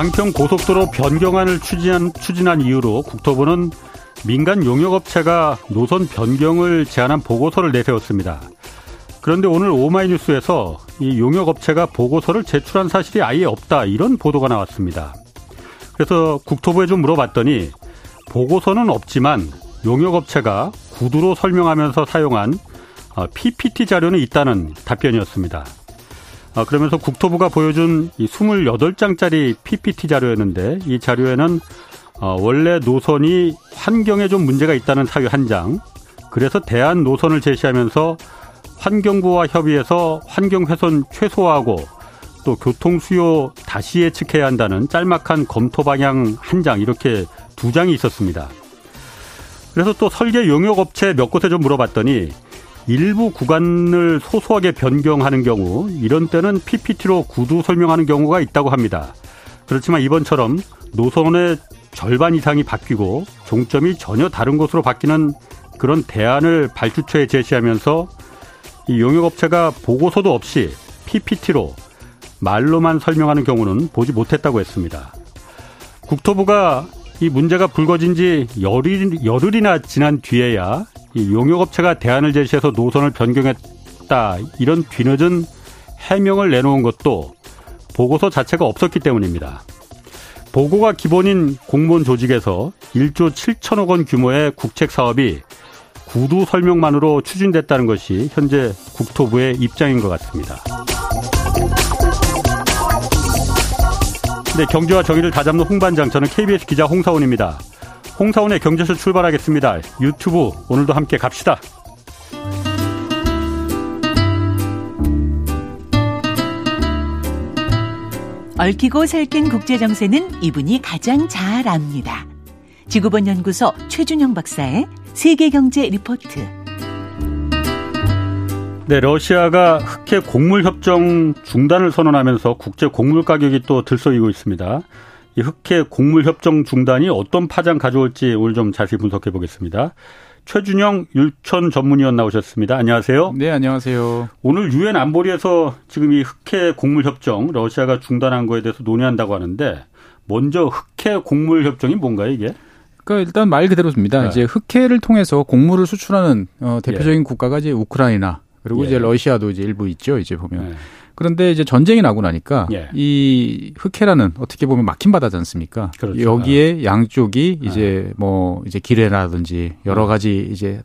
양평 고속도로 변경안을 추진한, 추진한 이유로 국토부는 민간 용역업체가 노선 변경을 제안한 보고서를 내세웠습니다. 그런데 오늘 오마이뉴스에서 이 용역업체가 보고서를 제출한 사실이 아예 없다 이런 보도가 나왔습니다. 그래서 국토부에 좀 물어봤더니 보고서는 없지만 용역업체가 구두로 설명하면서 사용한 PPT 어, 자료는 있다는 답변이었습니다. 어, 그러면서 국토부가 보여준 이 28장짜리 PPT 자료였는데 이 자료에는 어, 원래 노선이 환경에 좀 문제가 있다는 사유 한 장, 그래서 대안 노선을 제시하면서 환경부와 협의해서 환경 훼손 최소화하고 또 교통 수요 다시 예측해야 한다는 짤막한 검토 방향 한 장 이렇게 두 장이 있었습니다. 그래서 또 설계 용역 업체 몇 곳에 좀 물어봤더니 일부 구간을 소소하게 변경하는 경우 이런 때는 PPT로 구두 설명하는 경우가 있다고 합니다. 그렇지만 이번처럼 노선의 절반 이상이 바뀌고 종점이 전혀 다른 곳으로 바뀌는 그런 대안을 발주처에 제시하면서 이 용역업체가 보고서도 없이 PPT로 말로만 설명하는 경우는 보지 못했다고 했습니다. 국토부가 이 문제가 불거진 지 열흘, 열흘이나 지난 뒤에야 이 용역업체가 대안을 제시해서 노선을 변경했다 이런 뒤늦은 해명을 내놓은 것도 보고서 자체가 없었기 때문입니다. 보고가 기본인 공무원 조직에서 1조 7천억 원 규모의 국책 사업이 구두 설명만으로 추진됐다는 것이 현재 국토부의 입장인 것 같습니다. 네, 경제와 정의를 다잡는 홍반장, 저는 KBS 기자 홍사원입니다. 홍사원의 경제쇼 출발하겠습니다. 유튜브 오늘도 함께 갑시다. 얽히고 설킨 국제 정세는 이분이 가장 잘 압니다. 지구본 연구소 최준영 박사의 세계 경제 리포트. 네, 러시아가 흑해 곡물 협정 중단을 선언하면서 국제 곡물 가격이 또 들썩이고 있습니다. 이 흑해 곡물 협정 중단이 어떤 파장 가져올지 오늘 좀 자세히 분석해 보겠습니다. 최준영 율촌 전문위원 나오셨습니다. 안녕하세요. 네, 안녕하세요. 오늘 유엔 안보리에서 지금 이 흑해 곡물 협정 러시아가 중단한 거에 대해서 논의한다고 하는데 먼저 흑해 곡물 협정이 뭔가요, 이게? 그러니까 일단 말 그대로입니다. 네. 이제 흑해를 통해서 곡물을 수출하는 어, 대표적인 예. 국가가 이제 우크라이나 그리고 예. 이제 러시아도 이제 일부 있죠. 이제 보면. 예. 그런데 이제 전쟁이 나고 나니까 예. 이 흑해라는 어떻게 보면 막힌 바다지 않습니까? 그렇죠. 여기에 양쪽이 이제 뭐 이제 기뢰라든지 여러 가지 이제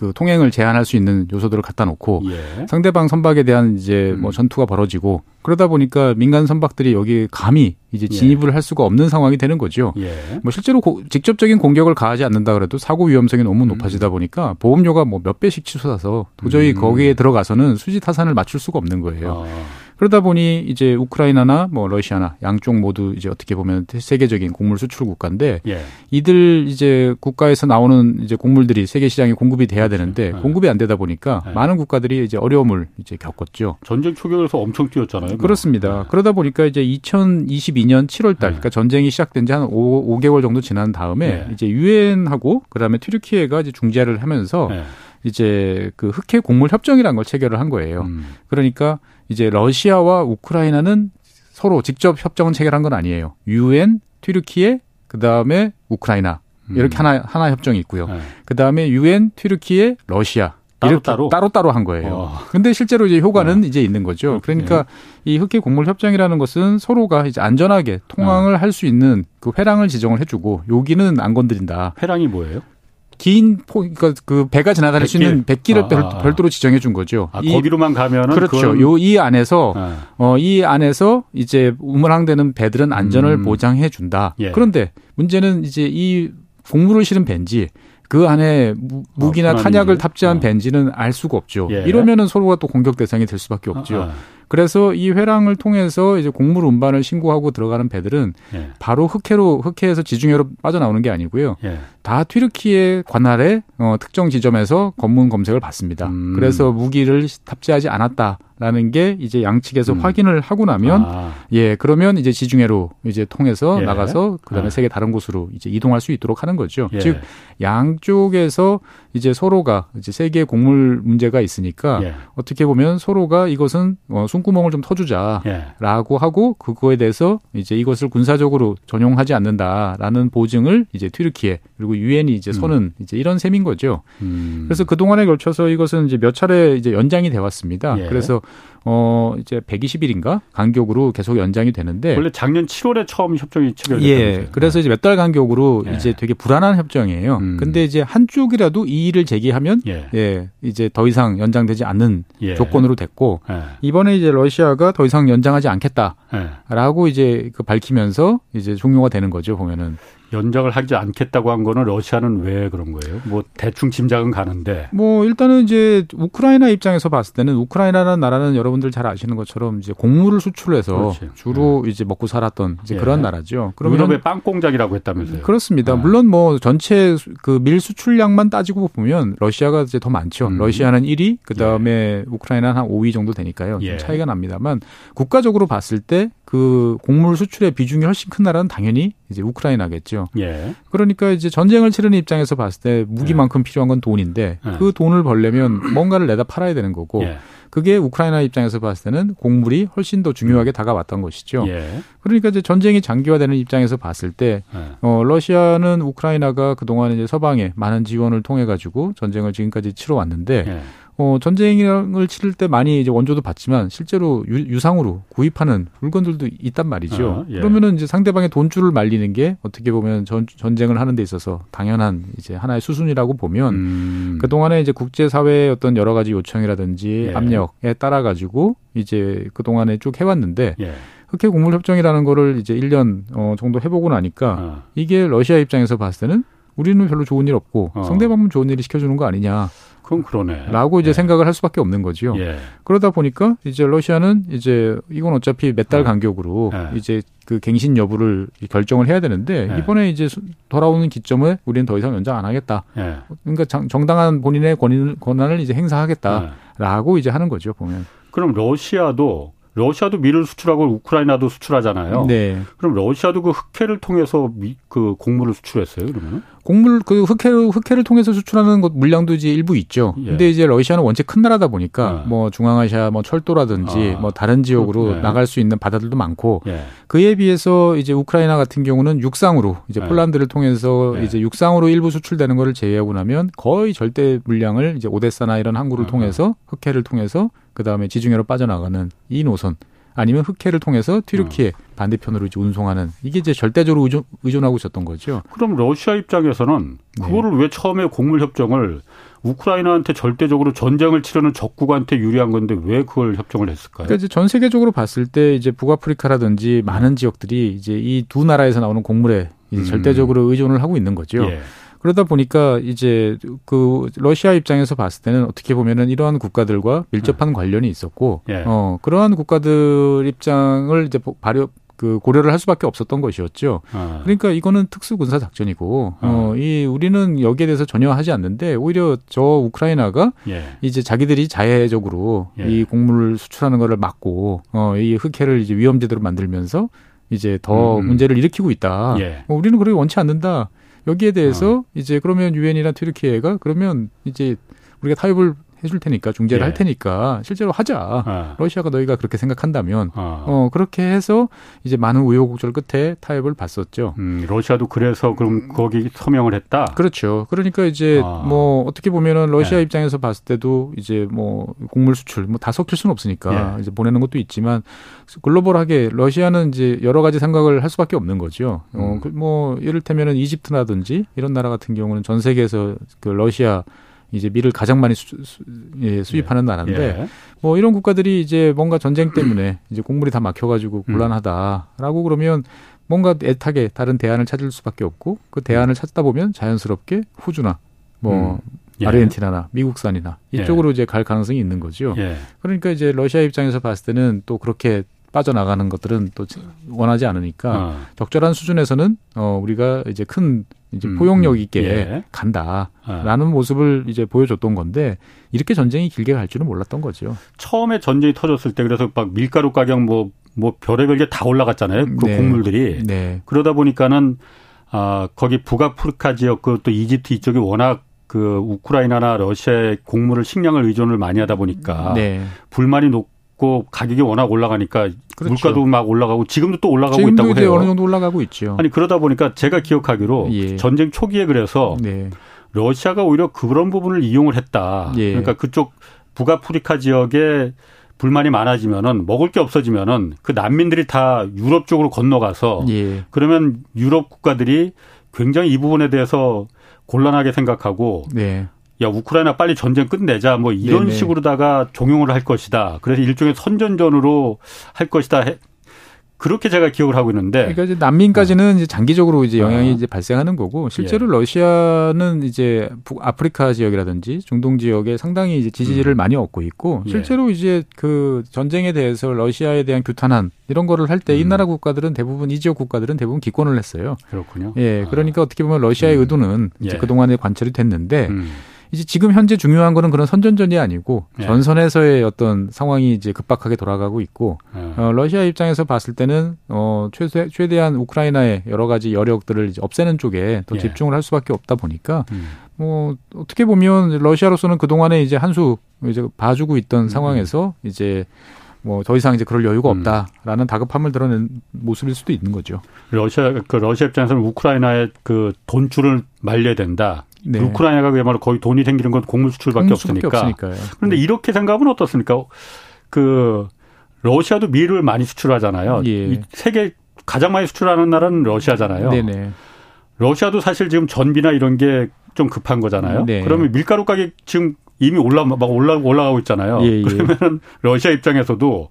그 통행을 제한할 수 있는 요소들을 갖다 놓고 예. 상대방 선박에 대한 이제 뭐 음. 전투가 벌어지고 그러다 보니까 민간 선박들이 여기 감히 이제 예. 진입을 예. 할 수가 없는 상황이 되는 거죠. 예. 뭐 실제로 고, 직접적인 공격을 가하지 않는다 그래도 사고 위험성이 너무 음. 높아지다 보니까 보험료가 뭐 몇 배씩 치솟아서 도저히 음. 거기에 들어가서는 수지 타산을 맞출 수가 없는 거예요. 아. 그러다 보니 이제 우크라이나나 뭐 러시아나 양쪽 모두 이제 어떻게 보면 세계적인 곡물 수출 국가인데 예. 이들 이제 국가에서 나오는 이제 곡물들이 세계 시장에 공급이 돼야. 되는데 네. 공급이 안 되다 보니까 네. 많은 국가들이 이제 어려움을 이제 겪었죠. 전쟁 초기에서 엄청 뛰었잖아요. 그렇습니다. 네. 그러다 보니까 이제 2022년 7월 달 그러니까 전쟁이 시작된 지 한 5, 개월 정도 지난 다음에 이제 유엔하고 그다음에 튀르키예가 이제 중재를 하면서 이제 그 흑해 곡물 협정이라는 걸 체결을 한 거예요. 음. 그러니까 이제 러시아와 우크라이나는 서로 직접 협정을 체결한 건 아니에요. 유엔, 튀르키예, 그 다음에 우크라이나 이렇게 음. 하나 하나 협정이 있고요. 네. 그 다음에 유엔, 튀르키예, 러시아 따로 따로 따로 따로 한 거예요. 어. 근데 실제로 이제 효과는 어. 이제 있는 거죠. 그러니까 이 흑해 곡물 협정이라는 것은 서로가 이제 안전하게 통항을 어. 할수 있는 그 회랑을 지정을 해주고 여기는 안 건드린다. 회랑이 뭐예요? 긴 포, 그러니까 그 배가 지나다닐 수 있는 백길을 아, 아, 별도로 지정해 준 거죠. 아, 이, 거기로만 가면은 그렇죠. 요 이 안에서 아. 어이 안에서 이제 우물항되는 배들은 안전을 음. 보장해 준다. 예. 그런데 문제는 이제 이 곡물을 실은 벤지 그 안에 무, 기나 어, 탄약을 탑재한 어. 벤지는 알 수가 없죠. 예. 이러면은 서로가 또 공격 대상이 될 수밖에 없죠. 그래서 이 회랑을 통해서 이제 곡물 운반을 신고하고 들어가는 배들은 예. 바로 흑해로 흑해에서 지중해로 빠져나오는 게 아니고요. 예. 다 튀르키예 관할의 어, 특정 지점에서 검문 검색을 받습니다. 음. 그래서 무기를 탑재하지 않았다. 라는 게 이제 양측에서 음. 확인을 하고 나면 아. 예 그러면 이제 지중해로 이제 통해서 예. 나가서 그다음에 아. 세계 다른 곳으로 이제 이동할 수 있도록 하는 거죠. 예. 즉 양쪽에서 이제 서로가 이제 세계 곡물 문제가 있으니까 예. 어떻게 보면 서로가 이것은 어, 숨구멍을 좀 터주자라고 예. 하고 그거에 대해서 이제 이것을 군사적으로 전용하지 않는다라는 보증을 이제 튀르키예 그리고 유엔이 이제 서는 음. 이제 이런 셈인 거죠. 음. 그래서 그 동안에 걸쳐서 이것은 이제 몇 차례 이제 연장이 돼 왔습니다. 예. 그래서 어 이제 120일인가 간격으로 계속 연장이 되는데 원래 작년 7월에 처음 협정이 체결됐다면서요. 예. 그래서 이제 몇 달 간격으로 예. 이제 되게 불안한 협정이에요. 음. 근데 이제 한쪽이라도 이의를 제기하면 예. 예 이제 더 이상 연장되지 않는 예. 조건으로 됐고 예. 이번에 이제 러시아가 더 이상 연장하지 않겠다라고 예. 이제 그 밝히면서 이제 종료가 되는 거죠 보면은. 연장을 하지 않겠다고 한 거는 러시아는 왜 그런 거예요? 뭐 대충 짐작은 가는데. 뭐 일단은 이제 우크라이나 입장에서 봤을 때는 우크라이나라는 나라는 여러분들 잘 아시는 것처럼 이제 곡물을 수출해서 그렇지. 주로 네. 이제 먹고 살았던 이제 네. 그런 나라죠. 그러면 유럽의 빵 공작이라고 했다면서요? 그렇습니다. 네. 물론 뭐 전체 그 밀 수출량만 따지고 보면 러시아가 이제 더 많죠. 음. 러시아는 1위, 그 다음에 예. 우크라이나는 한 5위 정도 되니까요. 좀 예. 차이가 납니다만 국가적으로 봤을 때 그 곡물 수출의 비중이 훨씬 큰 나라는 당연히 이제 우크라이나겠죠. 예. 그러니까 이제 전쟁을 치르는 입장에서 봤을 때 무기만큼 예. 필요한 건 돈인데 예. 그 돈을 벌려면 뭔가를 내다 팔아야 되는 거고 예. 그게 우크라이나 입장에서 봤을 때는 곡물이 훨씬 더 중요하게 다가왔던 것이죠. 예. 그러니까 이제 전쟁이 장기화되는 입장에서 봤을 때 예. 어, 러시아는 우크라이나가 그동안 이제 서방에 많은 지원을 통해 가지고 전쟁을 지금까지 치러 왔는데 예. 어, 전쟁을 치를 때 많이 이제 원조도 받지만 실제로 유, 상으로 구입하는 물건들도 있단 말이죠. 아, 예. 그러면은 이제 상대방의 돈줄을 말리는 게 어떻게 보면 전, 전쟁을 하는 데 있어서 당연한 이제 하나의 수순이라고 보면 음. 그동안에 이제 국제사회의 어떤 여러 가지 요청이라든지 예. 압력에 따라 가지고 이제 그동안에 쭉 해왔는데 예. 흑해 곡물 협정이라는 거를 이제 1년 어, 정도 해보고 나니까 아. 이게 러시아 입장에서 봤을 때는 우리는 별로 좋은 일 없고 어. 상대방은 좋은 일을 시켜주는 거 아니냐. 그건 그러네. 라고 이제 예. 생각을 할 수밖에 없는 거지요. 예. 그러다 보니까 이제 러시아는 이제 이건 어차피 몇달 어. 간격으로 예. 이제 그 갱신 여부를 결정을 해야 되는데 예. 이번에 이제 돌아오는 기점을 우리는 더 이상 연장 안 하겠다. 예. 그러니까 정당한 본인의 권인, 권한을 이제 행사하겠다라고 이제 하는 거죠 보면. 그럼 러시아도 러시아도 밀을 수출하고 우크라이나도 수출하잖아요. 네. 그럼 러시아도 그 흑해를 통해서 미, 그 곡물을 수출했어요, 그러면? 곡물 그 흑해를 흑해를 통해서 수출하는 것 물량도 이제 일부 있죠. 예. 근데 이제 러시아는 원체 큰 나라다 보니까 예. 뭐 중앙아시아 뭐 철도라든지 아. 뭐 다른 지역으로 예. 나갈 수 있는 바다들도 많고 예. 그에 비해서 이제 우크라이나 같은 경우는 육상으로 이제 예. 폴란드를 통해서 예. 이제 육상으로 일부 수출되는 거를 제외하고 나면 거의 절대 물량을 이제 오데사나 이런 항구를 아. 통해서 흑해를 통해서 그 다음에 지중해로 빠져나가는 이 노선 아니면 흑해를 통해서 튀르키예 어. 반대편으로 이제 운송하는 이게 이제 절대적으로 의존, 의존하고 있었던 거죠. 그럼 러시아 입장에서는 네. 그거를 네. 왜 처음에 곡물 협정을 우크라이나한테 절대적으로 전쟁을 치르는 적국한테 유리한 건데 왜 그걸 협정을 했을까요? 그러니까 이제 전 세계적으로 봤을 때 이제 북아프리카라든지 많은 지역들이 이제 이 두 나라에서 나오는 곡물에 이제 음. 절대적으로 의존을 하고 있는 거죠. 예. 그러다 보니까 이제 그 러시아 입장에서 봤을 때는 어떻게 보면은 이러한 국가들과 밀접한 네. 관련이 있었고 예. 어 그러한 국가들 입장을 이제 발효 그 고려를 할 수밖에 없었던 것이었죠. 아. 그러니까 이거는 특수 군사 작전이고 아. 어이 우리는 여기에 대해서 전혀 하지 않는데 오히려 저 우크라이나가 예. 이제 자기들이 자해적으로 예. 이 곡물을 수출하는 거를 막고 어이 흑해를 이제 위험지대로 만들면서 이제 더 음. 문제를 일으키고 있다. 예. 어, 우리는 그렇게 원치 않는다. 여기에 대해서 어. 이제 그러면 유엔이나 튀르키예가 그러면 이제 우리가 타협을 해줄 테니까 중재를 예. 할 테니까 실제로 하자. 어. 러시아가 너희가 그렇게 생각한다면 어. 어. 그렇게 해서 이제 많은 우여곡절 끝에 타협을 봤었죠. 음, 러시아도 그래서 그럼 거기 서명을 했다. 그렇죠. 그러니까 이제 아. 뭐 어떻게 보면은 러시아 예. 입장에서 봤을 때도 이제 뭐 곡물 수출 뭐 다 섞일 수는 없으니까 예. 이제 보내는 것도 있지만 글로벌하게 러시아는 이제 여러 가지 생각을 할 수밖에 없는 거죠. 어, 음. 어, 뭐 이를테면은 이집트라든지 이런 나라 같은 경우는 전 세계에서 그 러시아 이제 밀을 가장 많이 수, 수, 예, 수입하는 예. 나라인데 예. 뭐 이런 국가들이 이제 뭔가 전쟁 때문에 이제 곡물이 다 막혀가지고 음. 곤란하다라고 그러면 뭔가 애타게 다른 대안을 찾을 수밖에 없고 그 대안을 찾다 보면 자연스럽게 호주나 뭐 음. 예. 아르헨티나나 미국산이나 이쪽으로 예. 이제 갈 가능성이 있는 거죠. 예. 그러니까 이제 러시아 입장에서 봤을 때는 또 그렇게 빠져나가는 것들은 또 원하지 않으니까 어. 적절한 수준에서는 어 우리가 이제 큰 이제 음, 포용력 음. 있게 예. 간다라는 아. 모습을 이제 보여줬던 건데 이렇게 전쟁이 길게 갈 줄은 몰랐던 거죠. 처음에 전쟁이 터졌을 때 그래서 막 밀가루 가격 뭐뭐 뭐 별의별 게 다 올라갔잖아요. 그 네. 곡물들이. 네. 그러다 보니까는 아 거기 북아프리카 지역 그 또 이집트 이쪽이 워낙 그 우크라이나나 러시아의 곡물을 식량을 의존을 많이 하다 보니까 네. 불만이 높 있고 가격이 워낙 올라가니까 그렇죠. 물가도 막 올라가고 지금도 또 올라가고 있다고 해요. 어느 정도 올라가고 있죠. 아니 그러다 보니까 제가 기억하기로 예. 전쟁 초기에 그래서 네. 러시아가 오히려 그런 부분을 이용을 했다. 예. 그러니까 그쪽 북아프리카 지역에 불만이 많아지면은 먹을 게 없어지면은 그 난민들이 다 유럽 쪽으로 건너가서 예. 그러면 유럽 국가들이 굉장히 이 부분에 대해서 곤란하게 생각하고 네. 야 우크라이나 빨리 전쟁 끝내자 뭐 이런 네네. 식으로다가 종용을 할 것이다. 그래서 일종의 선전전으로 할 것이다. 그렇게 제가 기억을 하고 있는데. 그러니까 이제 난민까지는 어. 이제 장기적으로 이제 영향이 어. 이제 발생하는 거고 실제로 예. 러시아는 이제 북아프리카 지역이라든지 중동 지역에 상당히 이제 지지를 음. 많이 얻고 있고 예. 실제로 예. 이제 그 전쟁에 대해서 러시아에 대한 규탄한 이런 거를 할 때이 음. 나라 국가들은 대부분 이 지역 국가들은 대부분 기권을 했어요. 그렇군요. 예. 그러니까 아. 어떻게 보면 러시아의 음. 의도는 이제 예. 그동안에 관철이 됐는데 음. 이제 지금 현재 중요한 거는 그런 선전전이 아니고 네. 전선에서의 어떤 상황이 이제 급박하게 돌아가고 있고 네. 어, 러시아 입장에서 봤을 때는 어 최대 최대한 우크라이나의 여러 가지 여력들을 이제 없애는 쪽에 더 예. 집중을 할 수밖에 없다 보니까 음. 뭐 어떻게 보면 러시아로서는 그 동안에 이제 한수 이제 봐주고 있던 음. 상황에서 이제 뭐더 이상 이제 그럴 여유가 음. 없다라는 다급함을 드러낸 모습일 수도 있는 거죠. 러시아 그 러시아 입장에서는 우크라이나의 그 돈줄을 말려야 된다. 네. 우크라이나가 그야말로 거의 돈이 생기는 건 곡물 수출밖에 없으니까. 그런데 네. 이렇게 생각하면 어떻습니까? 그 러시아도 밀을 많이 수출하잖아요. 예. 세계 가장 많이 수출하는 나라는 러시아잖아요. 네네. 러시아도 사실 지금 전비나 이런 게 좀 급한 거잖아요. 네. 그러면 밀가루 가격 지금 이미 올라 막 올라 올라가고 있잖아요. 예, 예. 그러면 러시아 입장에서도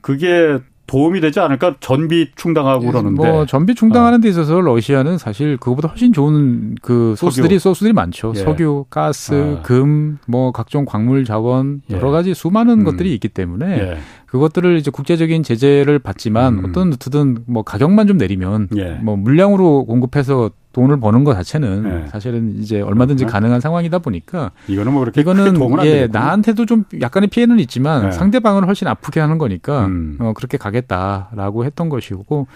그게 도움이 되지 않을까 전비 충당하고 그러는데 뭐 전비 충당하는 데 있어서 러시아는 사실 그거보다 훨씬 좋은 그 소스들이 석유. 소스들이 많죠 예. 석유 가스 아. 금뭐 각종 광물 자원 여러 예. 가지 수많은 음. 것들이 있기 때문에 예. 그것들을 이제 국제적인 제재를 받지만 음. 어떤 루트든 뭐 가격만 좀 내리면 예. 뭐 물량으로 공급해서 돈을 버는 것 자체는 네. 사실은 이제 얼마든지 그렇구나. 가능한 상황이다 보니까 이거는 뭐 그렇게 이거는 예 나한테도 좀 약간의 피해는 있지만 네. 상대방을 훨씬 아프게 하는 거니까 음. 어, 그렇게 가겠다라고 했던 것이고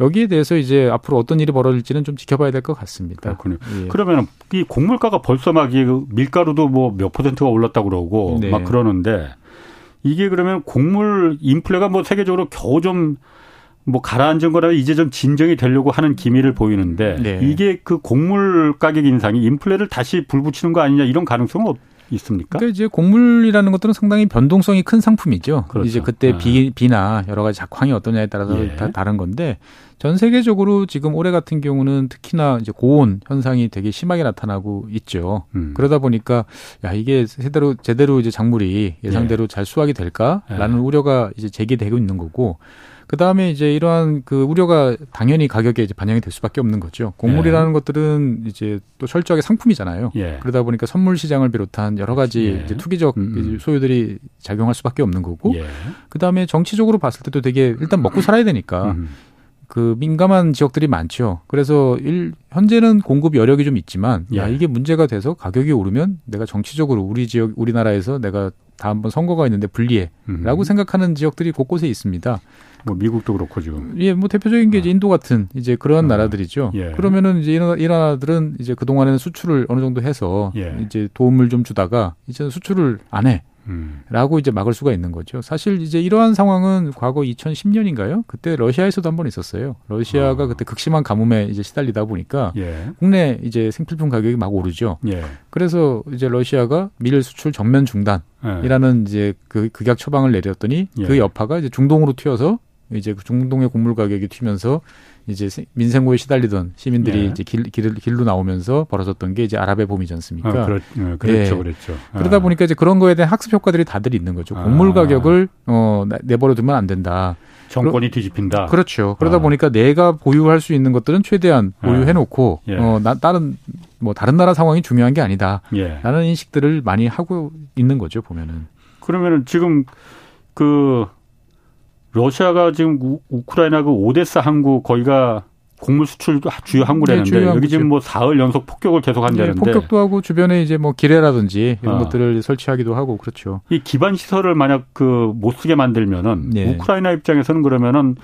여기에 대해서 이제 앞으로 어떤 일이 벌어질지는 좀 지켜봐야 될 것 같습니다. 그렇군요. 예. 그러면 이 곡물가가 벌써 막 이 밀가루도 뭐 몇 퍼센트가 올랐다고 그러고 네. 막 그러는데 이게 그러면 곡물 인플레가 뭐 세계적으로 겨우 좀 뭐 가라앉은 거라 이제 좀 진정이 되려고 하는 기미를 보이는데 네. 이게 그 곡물 가격 인상이 인플레를 다시 불붙이는 거 아니냐 이런 가능성은 있습니까? 그러니까 이제 곡물이라는 것들은 상당히 변동성이 큰 상품이죠. 그렇죠. 이제 그때 아. 비, 비나 여러 가지 작황이 어떠냐에 따라서 예. 다 다른 건데 전 세계적으로 지금 올해 같은 경우는 특히나 이제 고온 현상이 되게 심하게 나타나고 있죠. 음. 그러다 보니까 야 이게 제대로 제대로 이제 작물이 예상대로 예. 잘 수확이 될까라는 예. 우려가 이제 제기되고 있는 거고 그 다음에 이제 이러한 그 우려가 당연히 가격에 이제 반영이 될 수밖에 없는 거죠. 곡물이라는 예. 것들은 이제 또 철저하게 상품이잖아요. 예. 그러다 보니까 선물 시장을 비롯한 여러 가지 예. 이제 투기적 음. 음. 소유들이 작용할 수밖에 없는 거고. 예. 그 다음에 정치적으로 봤을 때도 되게 일단 먹고 살아야 되니까. 음. 그 민감한 지역들이 많죠. 그래서 일, 현재는 공급 여력이 좀 있지만 야 예. 이게 문제가 돼서 가격이 오르면 내가 정치적으로 우리 지역 우리나라에서 내가 다음번 선거가 있는데 불리해라고 음. 생각하는 지역들이 곳곳에 있습니다. 뭐 미국도 그렇고 지금. 예, 뭐 대표적인 게 이제 아. 인도 같은 이제 그런 아. 나라들이죠. 예. 그러면은 이제 이런 이 나라들은 이제 그 동안에는 수출을 어느 정도 해서 예. 이제 도움을 좀 주다가 이제 수출을 안 해. 음. 라고 이제 막을 수가 있는 거죠. 사실 이제 이러한 상황은 과거 2010년인가요? 그때 러시아에서도 한 번 있었어요. 러시아가 아. 그때 극심한 가뭄에 이제 시달리다 보니까 예. 국내 이제 생필품 가격이 막 오르죠. 예. 그래서 이제 러시아가 밀 수출 전면 중단이라는 예. 이제 그 극약 처방을 내렸더니 그 예. 여파가 이제 중동으로 튀어서 이제 그 중동의 곡물 가격이 튀면서 이제 민생고에 시달리던 시민들이 예. 이제 길, 길, 길로 나오면서 벌어졌던 게 이제 아랍의 봄이지 않습니까? 아, 그렇, 어, 그렇죠, 예. 그렇죠. 아. 그러다 보니까 이제 그런 거에 대한 학습 효과들이 다들 있는 거죠. 곡물 아. 가격을 어, 내버려 두면 안 된다. 정권이 뒤집힌다. 그렇죠. 그러다 아. 보니까 내가 보유할 수 있는 것들은 최대한 아. 보유해놓고 예. 어, 나, 다른 뭐 다른 나라 상황이 중요한 게 아니다. 예. 라는 인식들을 많이 하고 있는 거죠 보면은. 그러면은 지금 그 러시아가 지금 우, 크라이나 그 오데사 항구 거기가 곡물 수출 주요 항구라는데 네, 여기 지금 뭐 사흘 연속 폭격을 계속 한다는데 네, 폭격도 하고 주변에 이제 뭐 기뢰라든지 이런 어. 것들을 설치하기도 하고 그렇죠. 이 기반 시설을 만약 그 못 쓰게 만들면은 네. 우크라이나 입장에서는 그러면은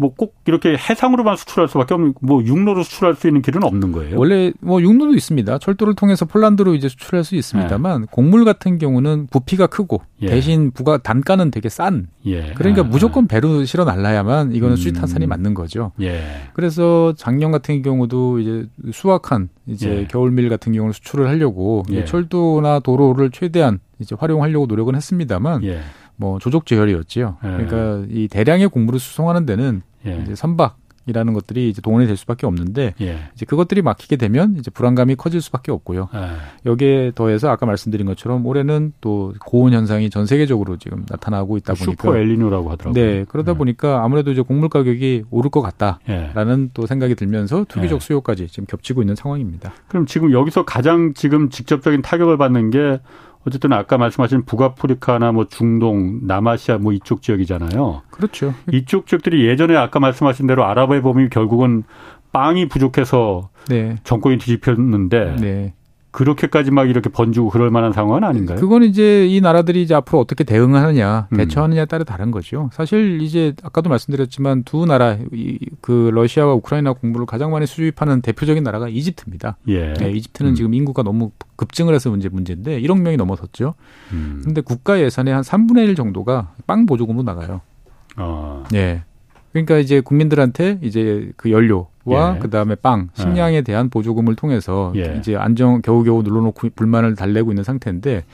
뭐 꼭 이렇게 해상으로만 수출할 수밖에 없는 뭐 육로로 수출할 수 있는 길은 없는 거예요. 원래 뭐 육로도 있습니다. 철도를 통해서 폴란드로 이제 수출할 수 있습니다만 네. 곡물 같은 경우는 부피가 크고 예. 대신 부가 단가는 되게 싼. 예. 그러니까 아. 무조건 배로 실어 날라야만 이거는 음. 수지 타산이 맞는 거죠. 예. 그래서 작년 같은 경우도 이제 수확한 이제 예. 겨울밀 같은 경우는 수출을 하려고 예. 철도나 도로를 최대한 이제 활용하려고 노력은 했습니다만 예. 뭐 조족 제혈이었지요. 예. 그러니까 이 대량의 공물을 수송하는 데는 예. 이제 선박 이라는 것들이 이제 동원이 될 수밖에 없는데 예. 이제 그것들이 막히게 되면 이제 불안감이 커질 수밖에 없고요. 예. 여기에 더해서 아까 말씀드린 것처럼 올해는 또 고온 현상이 전 세계적으로 지금 나타나고 있다 그 보니까 슈퍼 엘리노라고 하더라고요. 네, 그러다 예. 보니까 아무래도 이제 곡물 가격이 오를 것 같다라는 예. 또 생각이 들면서 투기적 예. 수요까지 지금 겹치고 있는 상황입니다. 그럼 지금 여기서 가장 지금 직접적인 타격을 받는 게 어쨌든 아까 말씀하신 북아프리카나 뭐 중동, 남아시아 뭐 이쪽 지역이잖아요. 그렇죠. 이쪽 지역들이 예전에 아까 말씀하신 대로 아랍의 봄이 결국은 빵이 부족해서 네. 정권이 뒤집혔는데 네. 그렇게까지 막 이렇게 번지고 그럴 만한 상황은 아닌가요? 그건 이제 이 나라들이 이제 앞으로 어떻게 대응하느냐, 음. 대처하느냐에 따라 다른 거죠. 사실 이제 아까도 말씀드렸지만 두 나라, 그 러시아와 우크라이나 공부를 가장 많이 수입하는 대표적인 나라가 이집트입니다. 예. 네, 이집트는 음. 지금 인구가 너무 급증을 해서 문제 문제인데 1억 명이 넘어섰죠. 음. 근데 국가 예산의 한 3분의 1 정도가 빵 보조금으로 나가요. 어. 예. 그러니까 이제 국민들한테 이제 그 연료와 예. 그다음에 빵, 예. 식량에 대한 보조금을 통해서 예. 이제 안정 겨우겨우 눌러놓고 불만을 달래고 있는 상태인데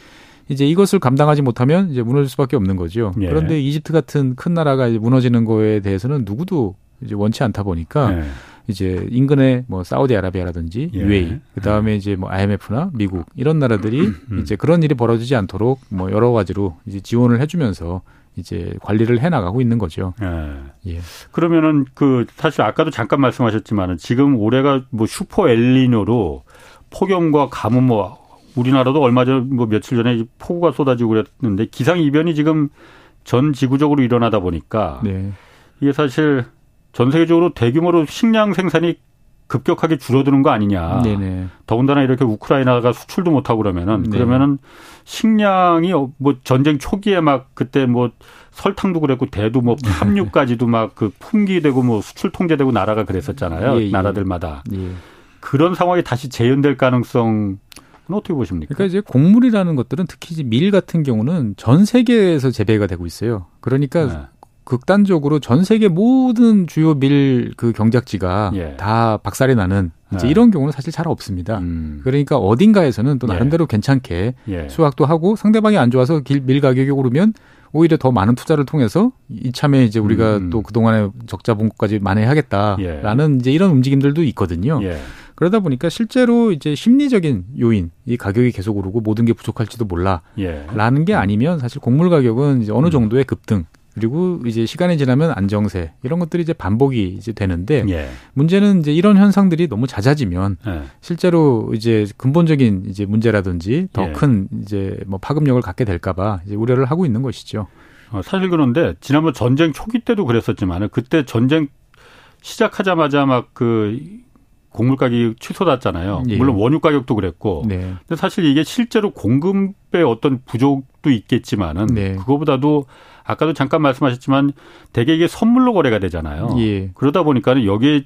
이제 이것을 감당하지 못하면 이제 무너질 수밖에 없는 거죠. 예. 그런데 이집트 같은 큰 나라가 이제 무너지는 거에 대해서는 누구도 이제 원치 않다 보니까 예. 이제 인근의 뭐 사우디아라비아라든지 예. UAE 그다음에 이제 뭐 IMF나 미국 이런 나라들이 음. 음. 이제 그런 일이 벌어지지 않도록 뭐 여러 가지로 이제 지원을 해 주면서 이제 관리를 해 나가고 있는 거죠. 예. 예. 그러면은 그 사실 아까도 잠깐 말씀하셨지만은 지금 올해가 뭐 슈퍼 엘리노로 폭염과 가뭄 뭐 우리나라도 얼마 전 뭐 며칠 전에 폭우가 쏟아지고 그랬는데 기상 이변이 지금 전 지구적으로 일어나다 보니까 네. 이게 사실 전 세계적으로 대규모로 식량 생산이 급격하게 줄어드는 거 아니냐. 네네. 더군다나 이렇게 우크라이나가 수출도 못 하고 그러면은 네. 그러면은 식량이 뭐 전쟁 초기에 막 그때 뭐 설탕도 그랬고 대도 뭐 팜유까지도 막 그 품귀되고 뭐 수출 통제되고 나라가 그랬었잖아요. 예, 예. 나라들마다. 예. 그런 상황이 다시 재현될 가능성 은 어떻게 보십니까? 그러니까 이제 곡물이라는 것들은 특히 이제 밀 같은 경우는 전 세계에서 재배가 되고 있어요. 그러니까 네. 극단적으로 전 세계 모든 주요 밀 그 경작지가 예. 다 박살이 나는 이제 예. 이런 경우는 사실 잘 없습니다. 음. 그러니까 어딘가에서는 또 예. 나름대로 예. 괜찮게 수확도 하고 상대방이 안 좋아서 밀 가격이 오르면 오히려 더 많은 투자를 통해서 이참에 이제 우리가 음. 또 그동안에 적자 본 것까지 만회하겠다라는 예. 이제 이런 움직임들도 있거든요. 예. 그러다 보니까 실제로 이제 심리적인 요인, 이 가격이 계속 오르고 모든 게 부족할지도 몰라. 라는 게 아니면 사실 곡물 가격은 이제 어느 음. 정도의 급등 그리고 이제 시간이 지나면 안정세 이런 것들이 이제 반복이 이제 되는데 예. 문제는 이제 이런 현상들이 너무 잦아지면 예. 실제로 이제 근본적인 이제 문제라든지 더큰 예. 이제 뭐 파급력을 갖게 될까봐 이제 우려를 하고 있는 것이죠. 어, 사실 그런데 지난번 전쟁 초기 때도 그랬었지만 그때 전쟁 시작하자마자 막 그 곡물 가격이 취소됐잖아요. 예. 물론 원유 가격도 그랬고. 네. 근데 사실 이게 실제로 공급의 어떤 부족도 있겠지만은 네. 그거보다도 아까도 잠깐 말씀하셨지만 대개 이게 선물로 거래가 되잖아요. 예. 그러다 보니까는 여기에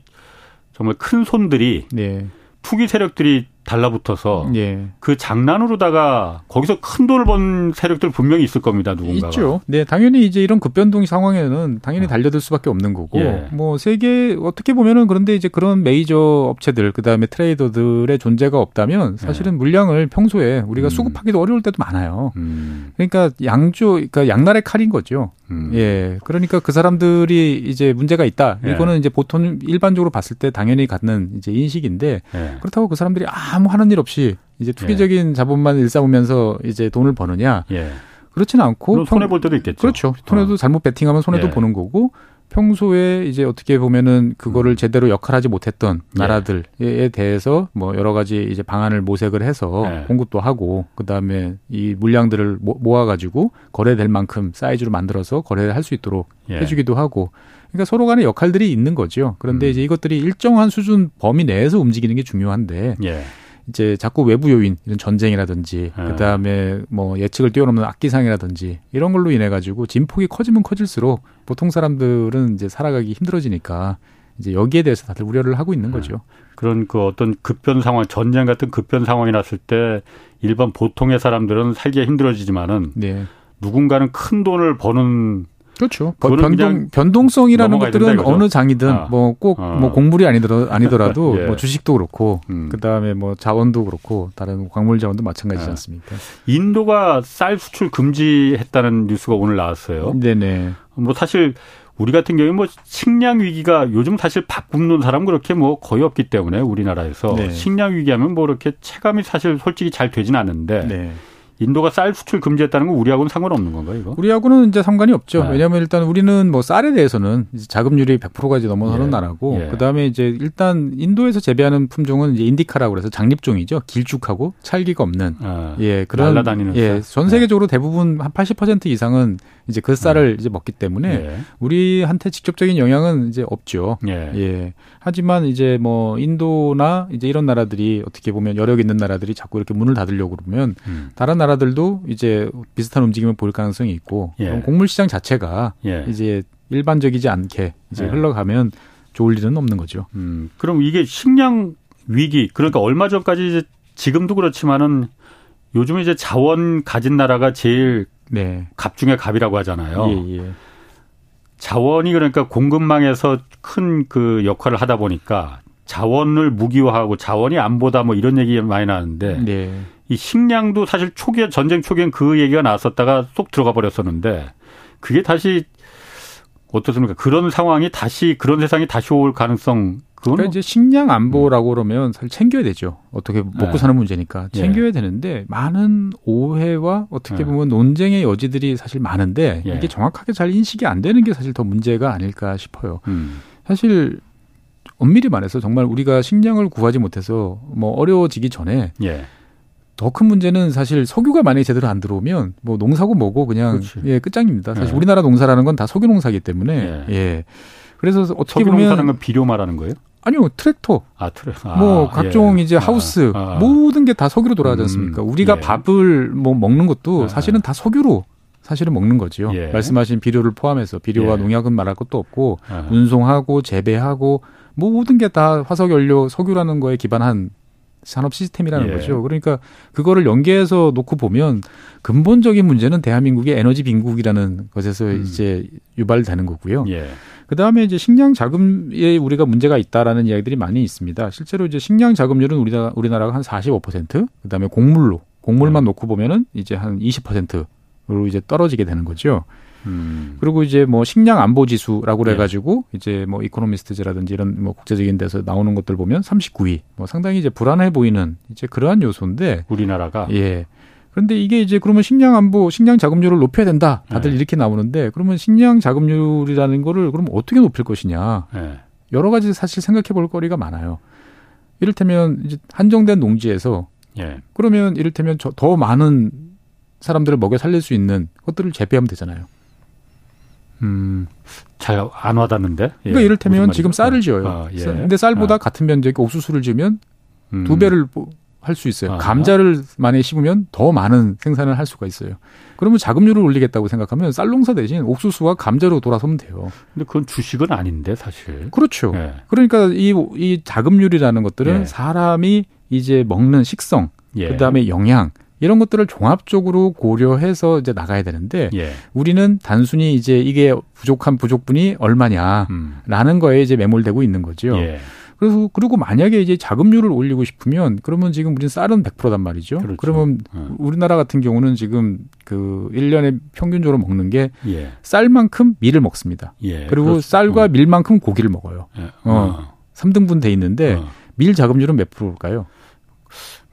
정말 큰 손들이 네. 투기 세력들이 달라붙어서 예. 그 장난으로다가 거기서 큰 돈을 번 세력들 분명히 있을 겁니다 누군가가. 있죠. 네, 당연히 이제 이런 급변동 상황에는 당연히 아. 달려들 수밖에 없는 거고, 예. 뭐 세계 어떻게 보면은 그런데 이제 그런 메이저 업체들 그 다음에 트레이더들의 존재가 없다면 사실은 예. 물량을 평소에 우리가 음. 수급하기도 어려울 때도 많아요. 음. 그러니까 양조, 그러니까 양날의 칼인 거죠. 음. 예, 그러니까 그 사람들이 이제 문제가 있다. 예. 이거는 이제 보통 일반적으로 봤을 때 당연히 갖는 이제 인식인데 예. 그렇다고 그 사람들이 아무 하는 일 없이 이제 투기적인 예. 자본만 일삼으면서 이제 돈을 버느냐? 예. 그렇지는 않고 손해 볼 때도 있겠죠. 그렇죠. 손해도 어. 잘못 베팅하면 손해도 예. 보는 거고 평소에 이제 어떻게 보면은 그거를 음. 제대로 역할하지 못했던 예. 나라들에 대해서 뭐 여러 가지 이제 방안을 모색을 해서 예. 공급도 하고 그다음에 이 물량들을 모아 가지고 거래될 만큼 사이즈로 만들어서 거래를 할 수 있도록 예. 해주기도 하고 그러니까 서로 간의 역할들이 있는 거죠. 그런데 음. 이제 이것들이 일정한 수준 범위 내에서 움직이는 게 중요한데 예. 이제 자꾸 외부 요인 이런 전쟁이라든지 예. 그다음에 뭐 예측을 뛰어넘는 악기상이라든지 이런 걸로 인해 가지고 진폭이 커지면 커질수록 보통 사람들은 이제 살아가기 힘들어지니까 이제 여기에 대해서 다들 우려를 하고 있는 예. 거죠. 그런 그 어떤 급변 상황, 전쟁 같은 급변 상황이 났을 때 일반 보통의 사람들은 살기가 힘들어지지만은 네. 누군가는 큰 돈을 버는 그렇죠. 변동 변동성이라는 것들은 어느 장이든 아. 뭐꼭뭐 아. 뭐 공물이 아니더라 아니더라도 예. 뭐 주식도 그렇고 음. 그다음에 뭐 자원도 그렇고 다른 광물 자원도 마찬가지지 아. 않습니까? 인도가 쌀 수출 금지했다는 뉴스가 오늘 나왔어요. 네네. 뭐 사실 우리 같은 경우에 뭐 식량 위기가 요즘 사실 밥 굶는 사람 그렇게 뭐 거의 없기 때문에 우리나라에서 네. 식량 위기하면 뭐 이렇게 체감이 사실 솔직히 잘 되진 않는데 네. 인도가 쌀 수출 금지했다는 건 우리하고는 상관없는 건가요, 이거? 우리하고는 이제 상관이 없죠. 네. 왜냐하면 일단 우리는 뭐 쌀에 대해서는 자급률이 100%가 이제 넘어서는 예. 나라고, 예. 그 다음에 이제 일단 인도에서 재배하는 품종은 이제 인디카라고 그래서 장립종이죠. 길쭉하고 찰기가 없는. 아, 예, 그런. 날라다니는 예, 전 네. 세계적으로 대부분 한 80% 이상은 이제 그 쌀을 네. 이제 먹기 때문에 예. 우리한테 직접적인 영향은 이제 없죠. 예. 예. 하지만 이제 뭐 인도나 이제 이런 나라들이 어떻게 보면 여력 있는 나라들이 자꾸 이렇게 문을 닫으려고 그러면 음. 다른 나라들도 이제 비슷한 움직임을 보일 가능성이 있고 예. 곡물 시장 자체가 예. 이제 일반적이지 않게 이제 예. 흘러가면 좋을 일은 없는 거죠. 음. 그럼 이게 식량 위기 그러니까 얼마 전까지 이제 지금도 그렇지만은 요즘 이제 자원 가진 나라가 제일 네. 갑 중에 갑이라고 하잖아요. 예, 예. 자원이 그러니까 공급망에서 큰 그 역할을 하다 보니까 자원을 무기화하고 자원이 안보다 뭐 이런 얘기 많이 나는데 네. 이 식량도 사실 초기에 전쟁 초기엔 그 얘기가 나왔었다가 쏙 들어가 버렸었는데 그게 다시 어떻습니까? 그런 상황이 다시 그런 세상이 다시 올 가능성 그러니까 이제 식량 안보라고 음. 그러면 사실 챙겨야 되죠. 어떻게 먹고 네. 사는 문제니까 예. 챙겨야 예. 되는데 많은 오해와 어떻게 예. 보면 예. 논쟁의 여지들이 사실 많은데 예. 이게 정확하게 잘 인식이 안 되는 게 사실 더 문제가 아닐까 싶어요. 음. 사실 엄밀히 말해서 정말 우리가 식량을 구하지 못해서 뭐 어려워지기 전에 예. 더큰 문제는 사실 석유가 만약에 제대로 안 들어오면 뭐 농사고 뭐고 그냥 그렇지. 예 끝장입니다. 사실 예. 우리나라 농사라는 건 다 석유 농사기 때문에 예. 예. 그래서 어떻게 보면 비료 말하는 거예요? 아니요 트랙터. 아 트랙. 아, 뭐 각종 예. 이제 아, 하우스 아, 아. 모든 게 다 석유로 돌아가지 음, 않습니까? 음, 우리가 예. 밥을 뭐 먹는 것도 아. 사실은 다 석유로 사실은 먹는 거지요. 예. 말씀하신 비료를 포함해서 비료와 예. 농약은 말할 것도 없고 운송하고 재배하고 모든 게 다 화석 연료 석유라는 거에 기반한 산업 시스템이라는 예. 거죠. 그러니까 그거를 연계해서 놓고 보면 근본적인 문제는 대한민국의 에너지 빈국이라는 것에서 음. 이제 유발되는 거고요. 예. 그 다음에 이제 식량 자금에 우리가 문제가 있다라는 이야기들이 많이 있습니다. 실제로 이제 식량 자금률은 우리나라, 우리나라가 한 45%, 그 다음에 곡물로, 곡물만 음. 놓고 보면은 이제 한 20%로 이제 떨어지게 되는 거죠. 음. 그리고 이제 뭐 식량 안보 지수라고 그래 가지고 예. 이제 뭐 이코노미스트즈라든지 이런 뭐 국제적인 데서 나오는 것들 보면 39위. 뭐 상당히 이제 불안해 보이는 이제 그러한 요소인데 우리나라가 예. 그런데 이게 이제 그러면 식량 안보, 식량 자금률을 높여야 된다. 다들 네. 이렇게 나오는데 그러면 식량 자금률이라는 거를 그럼 어떻게 높일 것이냐. 네. 여러 가지 사실 생각해 볼 거리가 많아요. 이를테면 이제 한정된 농지에서 예. 그러면 이를테면 더 많은 사람들을 먹여 살릴 수 있는 것들을 재배하면 되잖아요. 음, 잘 안 와닿는데. 예. 그러니까 이를테면 지금 쌀을 지어요. 아, 예. 근데 쌀보다 아. 같은 면적의 옥수수를 지으면 음. 두 배를 할 수 있어요. 아. 감자를 만약에 심으면 더 많은 생산을 할 수가 있어요. 그러면 자금률을 올리겠다고 생각하면 쌀 농사 대신 옥수수와 감자로 돌아서면 돼요. 근데 그건 주식은 아닌데 사실. 그렇죠. 예. 그러니까 이, 이 자금률이라는 것들은 예. 사람이 이제 먹는 식성, 예. 그다음에 영양, 이런 것들을 종합적으로 고려해서 이제 나가야 되는데 예. 우리는 단순히 이제 이게 부족한 부족분이 얼마냐라는 음. 거에 이제 매몰되고 있는 거죠. 예. 그래서 그리고 만약에 이제 자금률을 올리고 싶으면 그러면 지금 우리는 쌀은 100%단 말이죠. 그렇죠. 그러면 어. 우리나라 같은 경우는 지금 그 1년에 평균적으로 먹는 게 예. 쌀만큼 밀을 먹습니다. 예. 그리고 그렇죠. 쌀과 어. 밀만큼 고기를 먹어요. 예. 어. 어. 3등분 돼 있는데 어. 밀 자금률은 몇 프로일까요?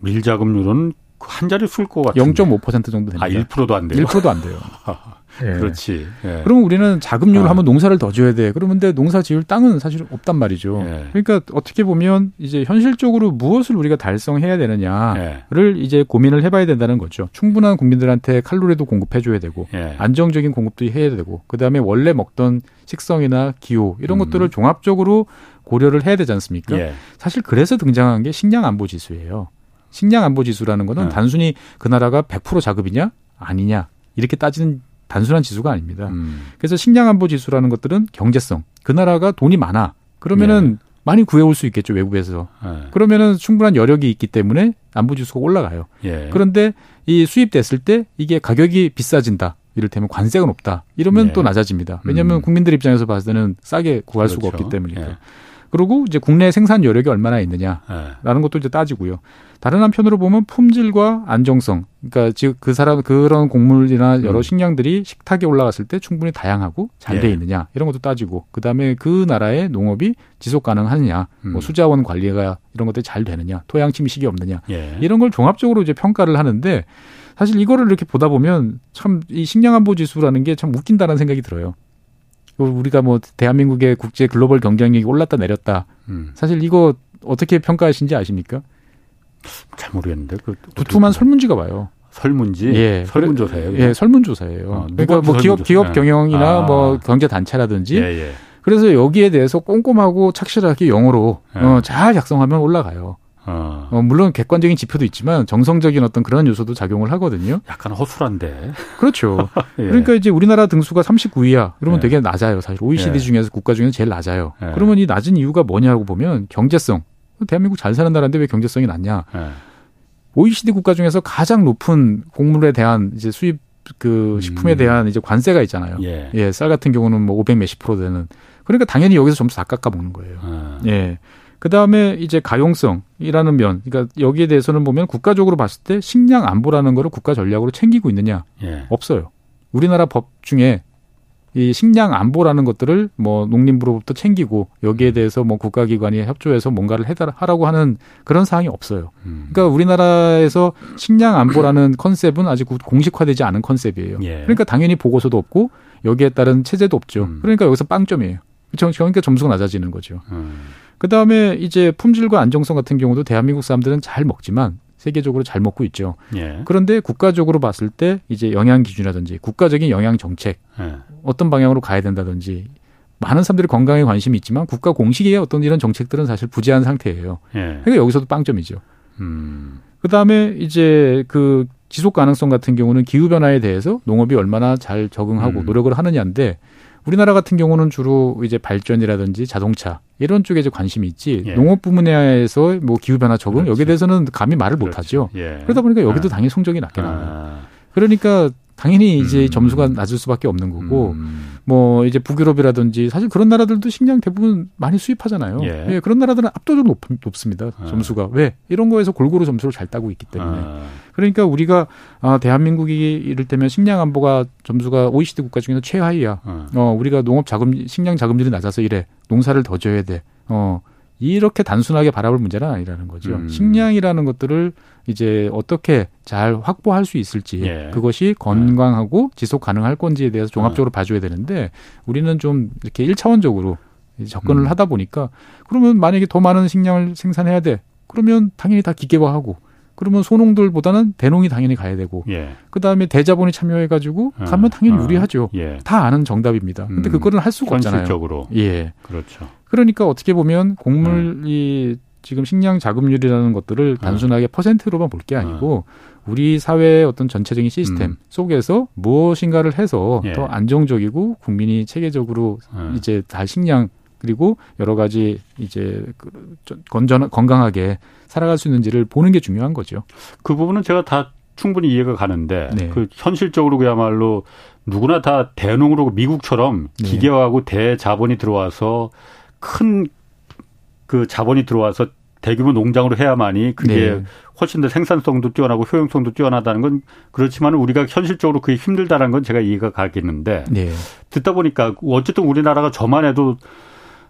밀 자금률은 한 자리 쓸것 같은데. 0.5% 정도 됩니다. 아, 1%도 안 돼요. 1%도 안 돼요. 예. 그렇지. 예. 그러면 우리는 자급률을 아. 하면 농사를 더 지어야 돼. 그러면 근데 농사 지을 땅은 사실 없단 말이죠. 예. 그러니까 어떻게 보면 이제 현실적으로 무엇을 우리가 달성해야 되느냐를 예. 이제 고민을 해봐야 된다는 거죠. 충분한 국민들한테 칼로리도 공급해줘야 되고 예. 안정적인 공급도 해야 되고 그 다음에 원래 먹던 식성이나 기후 이런 음. 것들을 종합적으로 고려를 해야 되지 않습니까? 예. 사실 그래서 등장한 게 식량 안보 지수예요. 식량 안보 지수라는 거는 네. 단순히 그 나라가 100% 자급이냐 아니냐 이렇게 따지는 단순한 지수가 아닙니다. 음. 그래서 식량 안보 지수라는 것들은 경제성. 그 나라가 돈이 많아. 그러면은 예. 많이 구해올 수 있겠죠 외국에서. 예. 그러면은 충분한 여력이 있기 때문에 안보 지수가 올라가요. 예. 그런데 이 수입됐을 때 이게 가격이 비싸진다. 이를테면 관세가 높다. 이러면 예. 또 낮아집니다. 왜냐하면 음. 국민들 입장에서 봤을 때는 싸게 구할 그렇죠. 수가 없기 때문이니까. 예. 그리고 이제 국내 생산 여력이 얼마나 있느냐라는 네. 것도 이제 따지고요. 다른 한편으로 보면 품질과 안정성, 그러니까 즉 그 사람 그런 곡물이나 여러 음. 식량들이 식탁에 올라갔을 때 충분히 다양하고 잘돼 예. 있느냐 이런 것도 따지고 그 다음에 그 나라의 농업이 지속 가능하느냐, 뭐 음. 뭐 수자원 관리가 이런 것들이 잘 되느냐, 토양 침식이 없느냐 예. 이런 걸 종합적으로 이제 평가를 하는데 사실 이거를 이렇게 보다 보면 참 이 식량 안보 지수라는 게 참 웃긴다는 생각이 들어요. 우리가 뭐 대한민국의 국제 글로벌 경쟁력이 올랐다 내렸다. 음. 사실 이거 어떻게 평가하신지 아십니까? 잘 모르겠는데. 그 두툼한 설문지가 와요. 설문지? 예. 설문조사예요? 예, 설문조사예요. 어, 그러니까 뭐 기업, 기업 경영이나 아. 뭐 경제 단체라든지. 예, 예. 그래서 여기에 대해서 꼼꼼하고 착실하게 영어로 예. 어, 잘 작성하면 올라가요. 어. 어. 물론 객관적인 지표도 있지만 정성적인 어떤 그런 요소도 작용을 하거든요. 약간 허술한데. 그렇죠. 예. 그러니까 이제 우리나라 등수가 39위야. 그러면 예. 되게 낮아요. 사실 OECD 예. 중에서 국가 중에서 제일 낮아요. 예. 그러면 이 낮은 이유가 뭐냐고 보면 경제성. 대한민국 잘 사는 나라인데 왜 경제성이 낮냐? OECD 예. 국가 중에서 가장 높은 곡물에 대한 이제 수입 그 식품에 음. 대한 이제 관세가 있잖아요. 예. 예. 쌀 같은 경우는 뭐 500 몇십 프로 되는. 그러니까 당연히 여기서 점수 다 깎아 먹는 거예요. 아. 예. 그 다음에 이제 가용성이라는 면, 그러니까 여기에 대해서는 보면 국가적으로 봤을 때 식량 안보라는 거를 국가 전략으로 챙기고 있느냐? 예. 없어요. 우리나라 법 중에 이 식량 안보라는 것들을 뭐 농림부로부터 챙기고 여기에 음. 대해서 뭐 국가기관이 협조해서 뭔가를 해달 하라고 하는 그런 사항이 없어요. 음. 그러니까 우리나라에서 식량 안보라는 컨셉은 아직 공식화되지 않은 컨셉이에요. 예. 그러니까 당연히 보고서도 없고 여기에 따른 체제도 없죠. 음. 그러니까 여기서 빵점이에요. 그러니까 점수가 낮아지는 거죠. 음. 그 다음에 이제 품질과 안정성 같은 경우도 대한민국 사람들은 잘 먹지만 세계적으로 잘 먹고 있죠. 예. 그런데 국가적으로 봤을 때 이제 영양 기준이라든지 국가적인 영양 정책 예. 어떤 방향으로 가야 된다든지 많은 사람들이 건강에 관심이 있지만 국가 공식의 어떤 이런 정책들은 사실 부재한 상태예요. 예. 그러니까 여기서도 빵점이죠. 음. 그 다음에 이제 그 지속 가능성 같은 경우는 기후 변화에 대해서 농업이 얼마나 잘 적응하고 음. 노력을 하느냐인데 우리나라 같은 경우는 주로 이제 발전이라든지 자동차 이런 쪽에 이제 관심이 있지 예. 농업 부문에서 뭐 기후 변화 적응 그렇죠. 여기에 대해서는 감히 말을 못 하죠. 예. 그러다 보니까 여기도 아. 당연히 성적이 낮게 나와요. 아. 그러니까 당연히 이제 음. 점수가 낮을 수밖에 없는 거고 음. 뭐 이제 북유럽이라든지 사실 그런 나라들도 식량 대부분 많이 수입하잖아요. 예. 예 그런 나라들은 압도적으로 높, 습니다 아. 점수가 왜 이런 거에서 골고루 점수를 잘 따고 있기 때문에 아. 그러니까 우리가 아 대한민국이 이를테면 식량 안보가 점수가 OECD 국가 중에서 최하위야. 아. 어 우리가 농업 자금 식량 자금률이 낮아서 이래 농사를 더 져야 돼. 어 이렇게 단순하게 바라볼 문제는 아니라는 거죠. 음. 식량이라는 것들을 이제 어떻게 잘 확보할 수 있을지 예. 그것이 건강하고 지속 가능할 건지에 대해서 종합적으로 어. 봐줘야 되는데 우리는 좀 이렇게 일차원적으로 접근을 음. 하다 보니까 그러면 만약에 더 많은 식량을 생산해야 돼. 그러면 당연히 다 기계화하고 그러면 소농들보다는 대농이 당연히 가야 되고 예. 그다음에 대자본이 참여해 가지고 어. 가면 당연히 어. 유리하죠. 예. 다 아는 정답입니다. 근데 음. 그거는 할 수가 없잖아요. 현실적으로. 예. 그렇죠. 그러니까 어떻게 보면 곡물이 음. 지금 식량 자급률이라는 것들을 음. 단순하게 퍼센트로만 볼 게 아니고 우리 사회의 어떤 전체적인 시스템 음. 속에서 무엇인가를 해서 예. 더 안정적이고 국민이 체계적으로 이제 다 식량 그리고 여러 가지 이제 그 건전 건강하게 살아갈 수 있는지를 보는 게 중요한 거죠. 그 부분은 제가 다 충분히 이해가 가는데 네. 그 현실적으로 그야말로 누구나 다 대농으로 미국처럼 네. 기계화하고 대자본이 들어와서 큰 그 자본이 들어와서 대규모 농장으로 해야만이 그게 네. 훨씬 더 생산성도 뛰어나고 효용성도 뛰어나다는 건 그렇지만 우리가 현실적으로 그게 힘들다는 건 제가 이해가 가겠는데 네. 듣다 보니까 어쨌든 우리나라가 저만 해도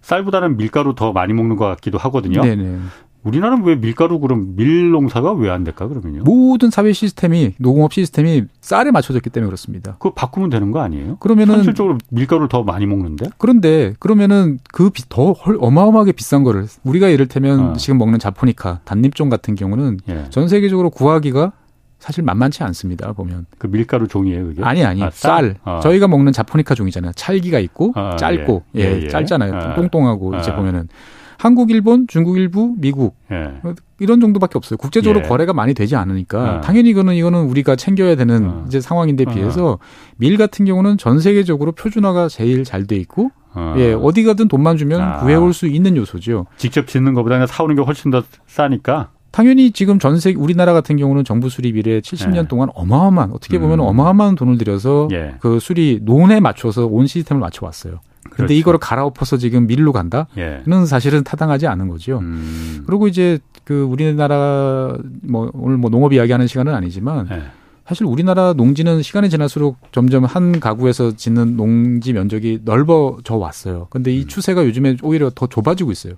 쌀보다는 밀가루 더 많이 먹는 것 같기도 하거든요. 네네. 네. 우리나라는 왜 밀가루 그럼 밀 농사가 왜 안 될까 그러면요? 모든 사회 시스템이 농업 시스템이 쌀에 맞춰졌기 때문에 그렇습니다. 그거 바꾸면 되는 거 아니에요? 그러면은 현실적으로 밀가루를 더 많이 먹는데? 그런데 그러면은 그 더 어마어마하게 비싼 거를 우리가 이를테면 어. 지금 먹는 자포니카 단립종 같은 경우는 예. 전 세계적으로 구하기가 사실 만만치 않습니다. 보면 그 밀가루 종이에요, 그게? 아니 아니 아, 쌀. 쌀. 어. 저희가 먹는 자포니카 종이잖아요. 찰기가 있고 아, 짧고 예, 예, 예. 짧잖아요. 아. 똥똥하고 이제 보면은 한국, 일본, 중국 일부, 미국 예. 이런 정도밖에 없어요. 국제적으로 예. 거래가 많이 되지 않으니까 어. 당연히 이거는 이거는 우리가 챙겨야 되는 어. 이제 상황인데 비해서 어. 밀 같은 경우는 전 세계적으로 표준화가 제일 잘 돼 있고 어. 예 어디 가든 돈만 주면 아. 구해올 수 있는 요소죠. 직접 짓는 것보다 는 사오는 게 훨씬 더 싸니까. 당연히 지금 전 세계 우리나라 같은 경우는 정부 수리비를 70년 예. 동안 어마어마한 어떻게 보면 음. 어마어마한 돈을 들여서 예. 그 수리 논에 맞춰서 온 시스템을 맞춰 왔어요. 근데 그렇죠. 이거를 갈아엎어서 지금 밀로 간다는 예. 사실은 타당하지 않은 거죠. 음. 그리고 이제 그 우리나라 뭐 오늘 뭐 농업 이야기하는 시간은 아니지만 예. 사실 우리나라 농지는 시간이 지날수록 점점 한 가구에서 짓는 농지 면적이 넓어져 왔어요. 근데 이 음. 추세가 요즘에 오히려 더 좁아지고 있어요.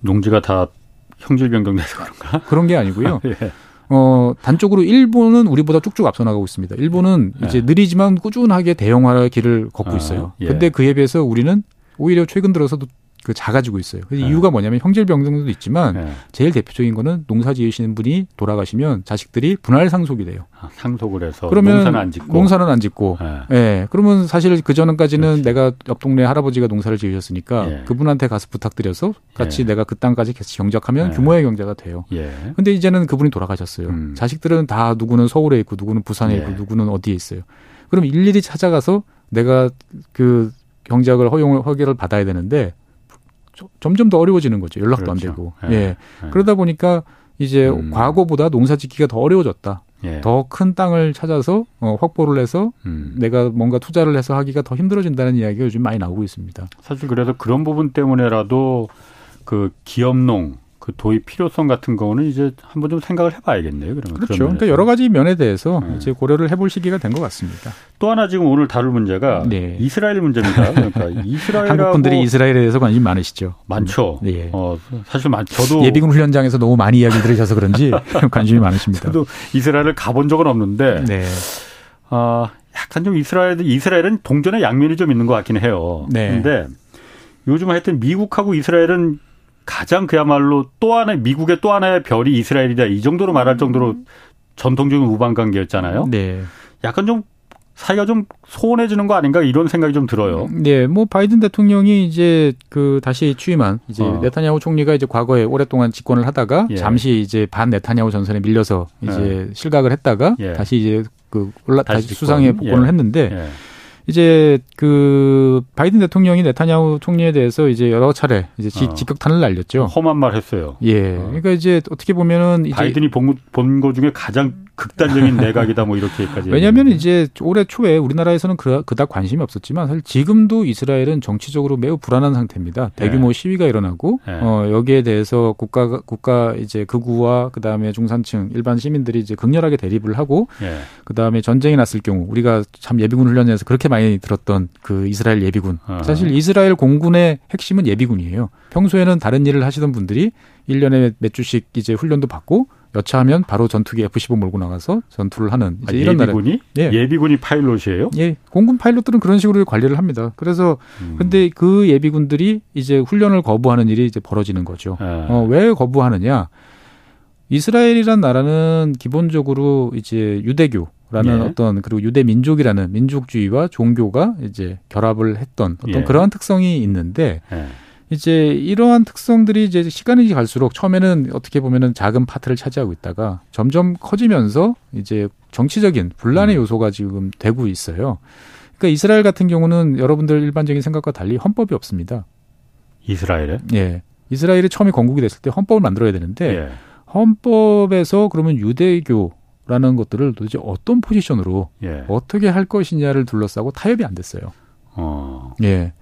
농지가 다 형질 변경돼서 그런가? 그런 게 아니고요. 예. 어, 단적으로 일본은 우리보다 쭉쭉 앞서 나가고 있습니다. 일본은 네. 이제 느리지만 꾸준하게 대형화의 길을 걷고 아, 있어요. 예. 근데 그에 비해서 우리는 오히려 최근 들어서도 그 작아지고 있어요. 네. 이유가 뭐냐면 형질 병등도 있지만 네. 제일 대표적인 거는 농사 지으시는 분이 돌아가시면 자식들이 분할 상속이 돼요. 아, 상속을 해서 그러면 농사는 안 짓고 농사는 안 짓고. 네. 네. 그러면 사실 그 전까지는 내가 옆 동네 할아버지가 농사를 지으셨으니까 예. 그분한테 가서 부탁드려서 같이 예. 내가 그 땅까지 같이 경작하면 예. 규모의 경제가 돼요. 예. 근데 이제는 그분이 돌아가셨어요. 음. 자식들은 다 누구는 서울에 있고 누구는 부산에 있고 누구는 어디에 있어요. 그럼 일일이 찾아가서 내가 그 경작을 허용을 허가를 받아야 되는데 점점 더 어려워지는 거죠. 연락도 그렇죠. 안 되고. 예. 예. 예. 그러다 보니까 이제 음. 과거보다 농사 짓기가 더 어려워졌다. 예. 더큰 땅을 찾아서 어, 확보를 해서 음. 내가 뭔가 투자를 해서 하기가 더 힘들어진다는 이야기가 요즘 많이 나오고 있습니다. 사실 그래서 그런 부분 때문에라도 그 기업농 그 도입 필요성 같은 거는 이제 한번 좀 생각을 해봐야겠네요. 그러면 그렇죠. 그러니까 여러 가지 면에 대해서 네. 이제 고려를 해볼 시기가 된 것 같습니다. 또 하나 지금 오늘 다룰 문제가 네. 이스라엘 문제입니다. 그러니까 이스라엘 한국 분들이 이스라엘에 대해서 관심 많으시죠. 많죠. 네. 어, 사실 많. 저도 예비군 훈련장에서 너무 많이 이야기 들으셔서 그런지 관심이 많으십니다. 저도 이스라엘을 가본 적은 없는데. 네. 어, 약간 좀 이스라엘 이스라엘은 동전의 양면이 좀 있는 것 같긴 해요. 네. 그런데 요즘 하여튼 미국하고 이스라엘은 가장 그야말로 또 하나의 미국의 또 하나의 별이 이스라엘이다 이 정도로 말할 정도로 전통적인 우방 관계였잖아요. 네. 약간 좀 사이가 좀 소원해지는 거 아닌가 이런 생각이 좀 들어요. 네, 뭐 바이든 대통령이 이제 그 다시 취임한 이제 어. 네타냐후 총리가 이제 과거에 오랫동안 집권을 하다가 예. 잠시 이제 반 네타냐후 전선에 밀려서 이제 예. 실각을 했다가 예. 다시 이제 그 올라 다시, 다시 수상에 복권을 예. 했는데 예. 이제 그 바이든 대통령이 네타냐후 총리에 대해서 이제 여러 차례 이제 지, 어. 직격탄을 날렸죠. 험한 말 했어요. 예. 어. 그러니까 이제 어떻게 보면은 바이든이 본 거 중에 가장 극단적인 내각이다 뭐 이렇게까지. 왜냐하면 이제 올해 초에 우리나라에서는 그, 그닥 관심이 없었지만 사실 지금도 이스라엘은 정치적으로 매우 불안한 상태입니다. 대규모 네. 시위가 일어나고 네. 어, 여기에 대해서 국가 국가 이제 극우와 그 다음에 중산층 일반 시민들이 이제 극렬하게 대립을 하고 네. 그 다음에 전쟁이 났을 경우 우리가 참 예비군 훈련에서 그렇게 많이 들었던 그 이스라엘 예비군. 어. 사실 이스라엘 공군의 핵심은 예비군이에요. 평소에는 다른 일을 하시던 분들이 1년에 몇 주씩 이제 훈련도 받고 여차하면 바로 전투기 F-15 몰고 나가서 전투를 하는 이제 아, 이런 예비군이 예. 예비군이 파일럿이에요? 예, 공군 파일럿들은 그런 식으로 관리를 합니다. 그래서 음. 근데 그 예비군들이 이제 훈련을 거부하는 일이 이제 벌어지는 거죠. 아. 어, 왜 거부하느냐? 이스라엘이란 나라는 기본적으로 이제 유대교 라는 예. 어떤 그리고 유대 민족이라는 민족주의와 종교가 이제 결합을 했던 어떤 예. 그러한 특성이 있는데. 예. 이제 이러한 특성들이 이제 시간이 갈수록 처음에는 어떻게 보면은 작은 파트를 차지하고 있다가 점점 커지면서 이제 정치적인 분란의 음. 요소가 지금 되고 있어요. 그러니까 이스라엘 같은 경우는 여러분들 일반적인 생각과 달리 헌법이 없습니다. 이스라엘에? 예. 이스라엘이 처음에 건국이 됐을 때 헌법을 만들어야 되는데 예. 헌법에서 그러면 유대교라는 것들을 도대체 어떤 포지션으로 예. 어떻게 할 것이냐를 둘러싸고 타협이 안 됐어요. 어. 예.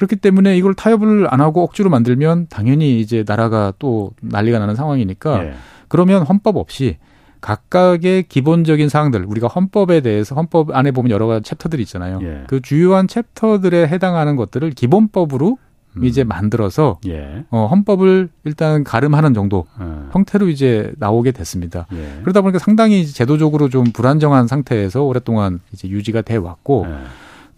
그렇기 때문에 이걸 타협을 안 하고 억지로 만들면 당연히 이제 나라가 또 난리가 나는 상황이니까 예. 그러면 헌법 없이 각각의 기본적인 사항들 우리가 헌법에 대해서 헌법 안에 보면 여러 가지 챕터들이 있잖아요. 예. 그 주요한 챕터들에 해당하는 것들을 기본법으로 음. 이제 만들어서 예. 어, 헌법을 일단 가름하는 정도 예. 형태로 이제 나오게 됐습니다. 예. 그러다 보니까 상당히 제도적으로 좀 불안정한 상태에서 오랫동안 이제 유지가 돼 왔고 예.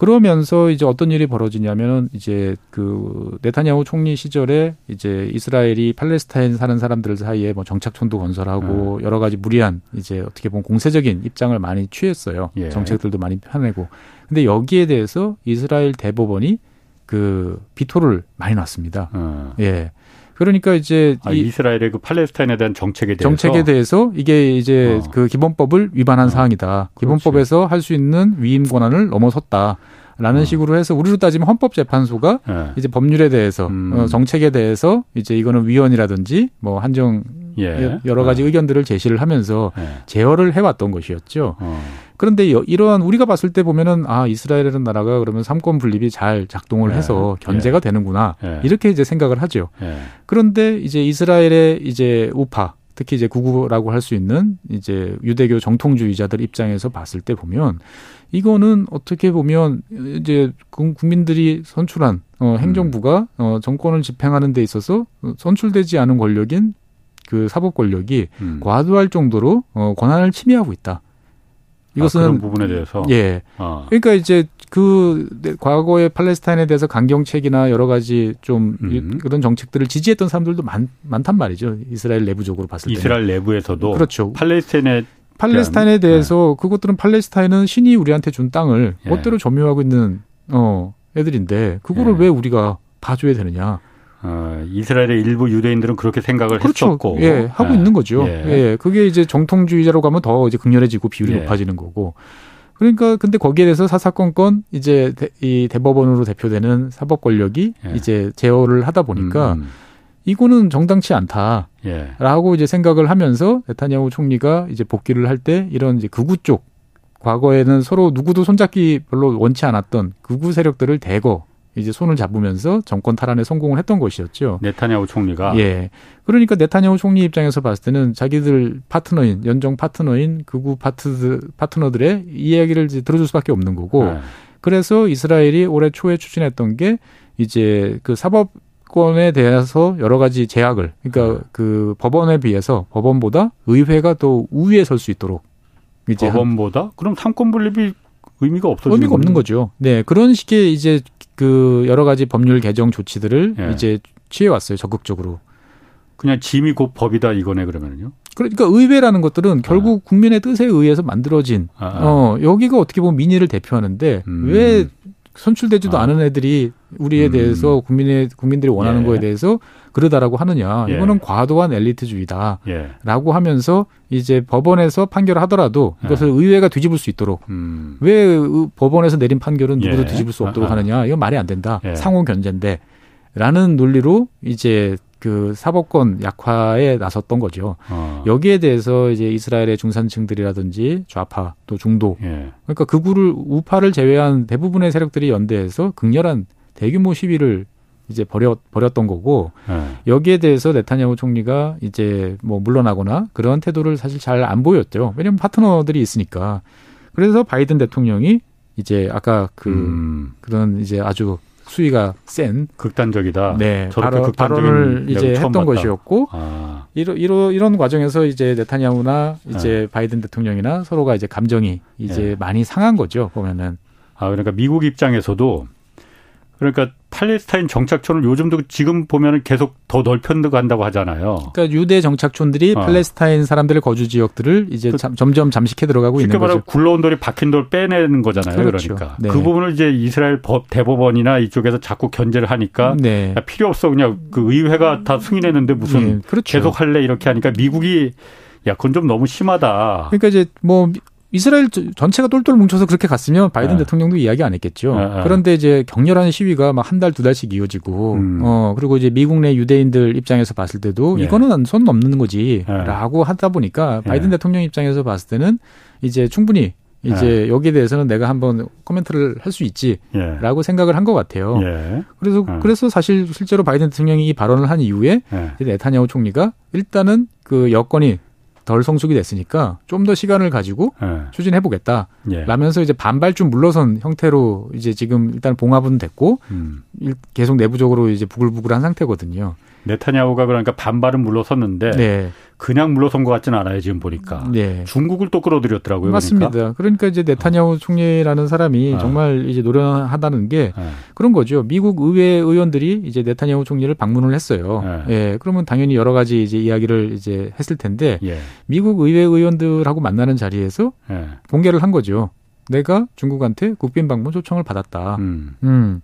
그러면서 이제 어떤 일이 벌어지냐면은 이제 그 네타냐후 총리 시절에 이제 이스라엘이 팔레스타인 사는 사람들 사이에 뭐 정착촌도 건설하고 예. 여러 가지 무리한 이제 어떻게 보면 공세적인 입장을 많이 취했어요. 예. 정책들도 많이 펴내고. 근데 여기에 대해서 이스라엘 대법원이 그 비토를 많이 놨습니다. 어. 예. 그러니까 이제 아, 이 스라엘의 그 팔레스타인에 대한 정책에 대해서 정책에 대해서 이게 이제 어. 그 기본법을 위반한 어. 사항이다. 기본법에서 할 수 있는 위임 권한을 넘어섰다. 라는 어. 식으로 해서 우리로 따지면 헌법재판소가 네. 이제 법률에 대해서 음. 어, 정책에 대해서 이제 이거는 위헌이라든지 뭐 한정 예. 여러 가지 네. 의견들을 제시를 하면서 예. 제어를 해왔던 것이었죠. 어. 그런데 이러한 우리가 봤을 때 보면은 아 이스라엘이라는 나라가 그러면 삼권 분립이 잘 작동을 예. 해서 견제가 되는구나 이렇게 이제 생각을 하죠. 그런데 이제 이스라엘의 이제 우파 특히 이제 구구라고 할 수 있는 이제 유대교 정통주의자들 입장에서 봤을 때 보면 이거는 어떻게 보면 이제 국민들이 선출한 어, 행정부가 어, 정권을 집행하는 데 있어서 선출되지 않은 권력인 그 사법 권력이 음. 과도할 정도로 어, 권한을 침해하고 있다. 이것은 아, 그런 부분에 대해서 예. 아. 그러니까 이제 그 과거의 팔레스타인에 대해서 강경책이나 여러 가지 좀 음. 그런 정책들을 지지했던 사람들도 많, 많단 말이죠. 이스라엘 내부적으로 봤을 때. 이스라엘 내부에서도 그렇죠. 팔레스타인에 팔레스타인에 대해서 네. 그것들은 팔레스타인은 신이 우리한테 준 땅을 예. 멋대로 점유하고 있는 어 애들인데 그거를 예. 왜 우리가 봐줘야 되느냐? 어, 이스라엘의 일부 유대인들은 그렇게 생각을 그렇죠. 했었고, 예, 하고 예. 있는 거죠. 예. 예. 그게 이제 정통주의자로 가면 더 이제 극렬해지고 비율이 예. 높아지는 거고. 그러니까 근데 거기에 대해서 사사건건 이제 대, 이 대법원으로 대표되는 사법 권력이 예. 이제 제어를 하다 보니까 음, 음. 이거는 정당치 않다라고 예. 이제 생각을 하면서 네타냐후 총리가 이제 복귀를 할 때 이런 이제 극우 쪽 과거에는 서로 누구도 손잡기 별로 원치 않았던 극우 세력들을 대거 이제 손을 잡으면서 정권 탈환에 성공을 했던 것이었죠. 네타냐후 총리가 예. 그러니까 네타냐후 총리 입장에서 봤을 때는 자기들 파트너인 연정 파트너인 극우 파트 파트너들의 이야기를 이제 들어줄 수밖에 없는 거고. 네. 그래서 이스라엘이 올해 초에 추진했던 게 이제 그 사법 권에 대해서 여러 가지 제약을 그러니까 네. 그 법원에 비해서 법원보다 의회가 더 우위에 설 수 있도록 이제 법원보다 그럼 삼권 분립이 의미가 없어지는 의미가 없는 거죠. 네 그런 식의 이제 그 여러 가지 법률 개정 조치들을 네. 이제 취해 왔어요 적극적으로. 그냥 짐이 곧 법이다 이거네 그러면요. 그러니까 의회라는 것들은 결국 아. 국민의 뜻에 의해서 만들어진 아, 아. 어 여기가 어떻게 보면 민의를 대표하는데 음. 왜 선출되지도 아. 않은 애들이 우리에 음. 대해서 국민의 국민들이 원하는 예. 거에 대해서 그러다라고 하느냐 예. 이거는 과도한 엘리트주의다라고 예. 하면서 이제 법원에서 판결을 하더라도 이것을 예. 의회가 뒤집을 수 있도록 음. 왜 법원에서 내린 판결은 누구도 예. 뒤집을 수 없도록 아, 아. 하느냐 이건 말이 안 된다 예. 상호 견제인데라는 논리로 이제 그 사법권 약화에 나섰던 거죠. 어. 여기에 대해서 이제 이스라엘의 중산층들이라든지 좌파 또 중도 예. 그러니까 극우를 우파를 제외한 대부분의 세력들이 연대해서 극렬한 대규모 시위를 이제 버렸 버렸던 거고 예. 여기에 대해서 네타냐후 총리가 이제 뭐 물러나거나 그런 태도를 사실 잘 안 보였죠. 왜냐하면 파트너들이 있으니까. 그래서 바이든 대통령이 이제 아까 그 음. 그런 이제 아주 수위가 센 극단적이다. 네, 바로, 발언을 이제 했던 봤다. 것이었고 아. 이러, 이러, 이런 과정에서 이제 네타냐후나 이제 네. 바이든 대통령이나 서로가 이제 감정이 이제 네. 많이 상한 거죠 보면은. 아 그러니까 미국 입장에서도 그러니까 팔레스타인 정착촌을 요즘도 지금 보면은 계속 더 넓혀간다고 하잖아요. 그러니까 유대 정착촌들이 어. 팔레스타인 사람들의 거주 지역들을 이제 그, 잠, 점점 잠식해 들어가고 있는 거죠. 말하면 굴러온 돌이 박힌 돌 빼내는 거잖아요. 그렇죠. 그러니까 네. 그 부분을 이제 이스라엘 법 대법원이나 이쪽에서 자꾸 견제를 하니까 네. 필요 없어 그냥 그 의회가 다 승인했는데 무슨 네. 그렇죠. 계속 할래 이렇게 하니까 미국이 야, 그건 좀 너무 심하다. 그러니까 이제 뭐 이스라엘 전체가 똘똘 뭉쳐서 그렇게 갔으면 바이든 네. 대통령도 이야기 안 했겠죠. 네. 그런데 이제 격렬한 시위가 막 한 달, 두 달씩 이어지고, 음. 어, 그리고 이제 미국 내 유대인들 입장에서 봤을 때도 네. 이거는 손 넘는 거지. 네. 라고 하다 보니까 바이든 대통령 입장에서 봤을 때는 이제 충분히 이제 여기에 대해서는 내가 한번 코멘트를 할 수 있지라고 예. 생각을 한 것 같아요. 예. 그래서 예. 그래서 사실 실제로 바이든 대통령이 이 발언을 한 이후에 네타냐후 총리가 일단은 그 여건이 덜 성숙이 됐으니까 좀 더 시간을 가지고 네. 추진해 보겠다. 예. 라면서 이제 반발 좀 물러선 형태로 이제 지금 일단 봉합은 됐고 음. 계속 내부적으로 이제 부글부글한 상태거든요. 네타냐후가 그러니까 반발은 물러섰는데 네. 그냥 물러선 것 같지는 않아요 지금 보니까 네. 중국을 또 끌어들였더라고요. 맞습니다. 그러니까, 그러니까 이제 네타냐후 어. 총리라는 사람이 어. 정말 이제 노련하다는 게 네. 그런 거죠. 미국 의회 의원들이 이제 네타냐후 총리를 방문을 했어요. 네. 예, 그러면 당연히 여러 가지 이제 이야기를 이제 했을 텐데 예. 미국 의회 의원들하고 만나는 자리에서 예. 공개를 한 거죠. 내가 중국한테 국빈 방문 초청을 받았다. 음. 음.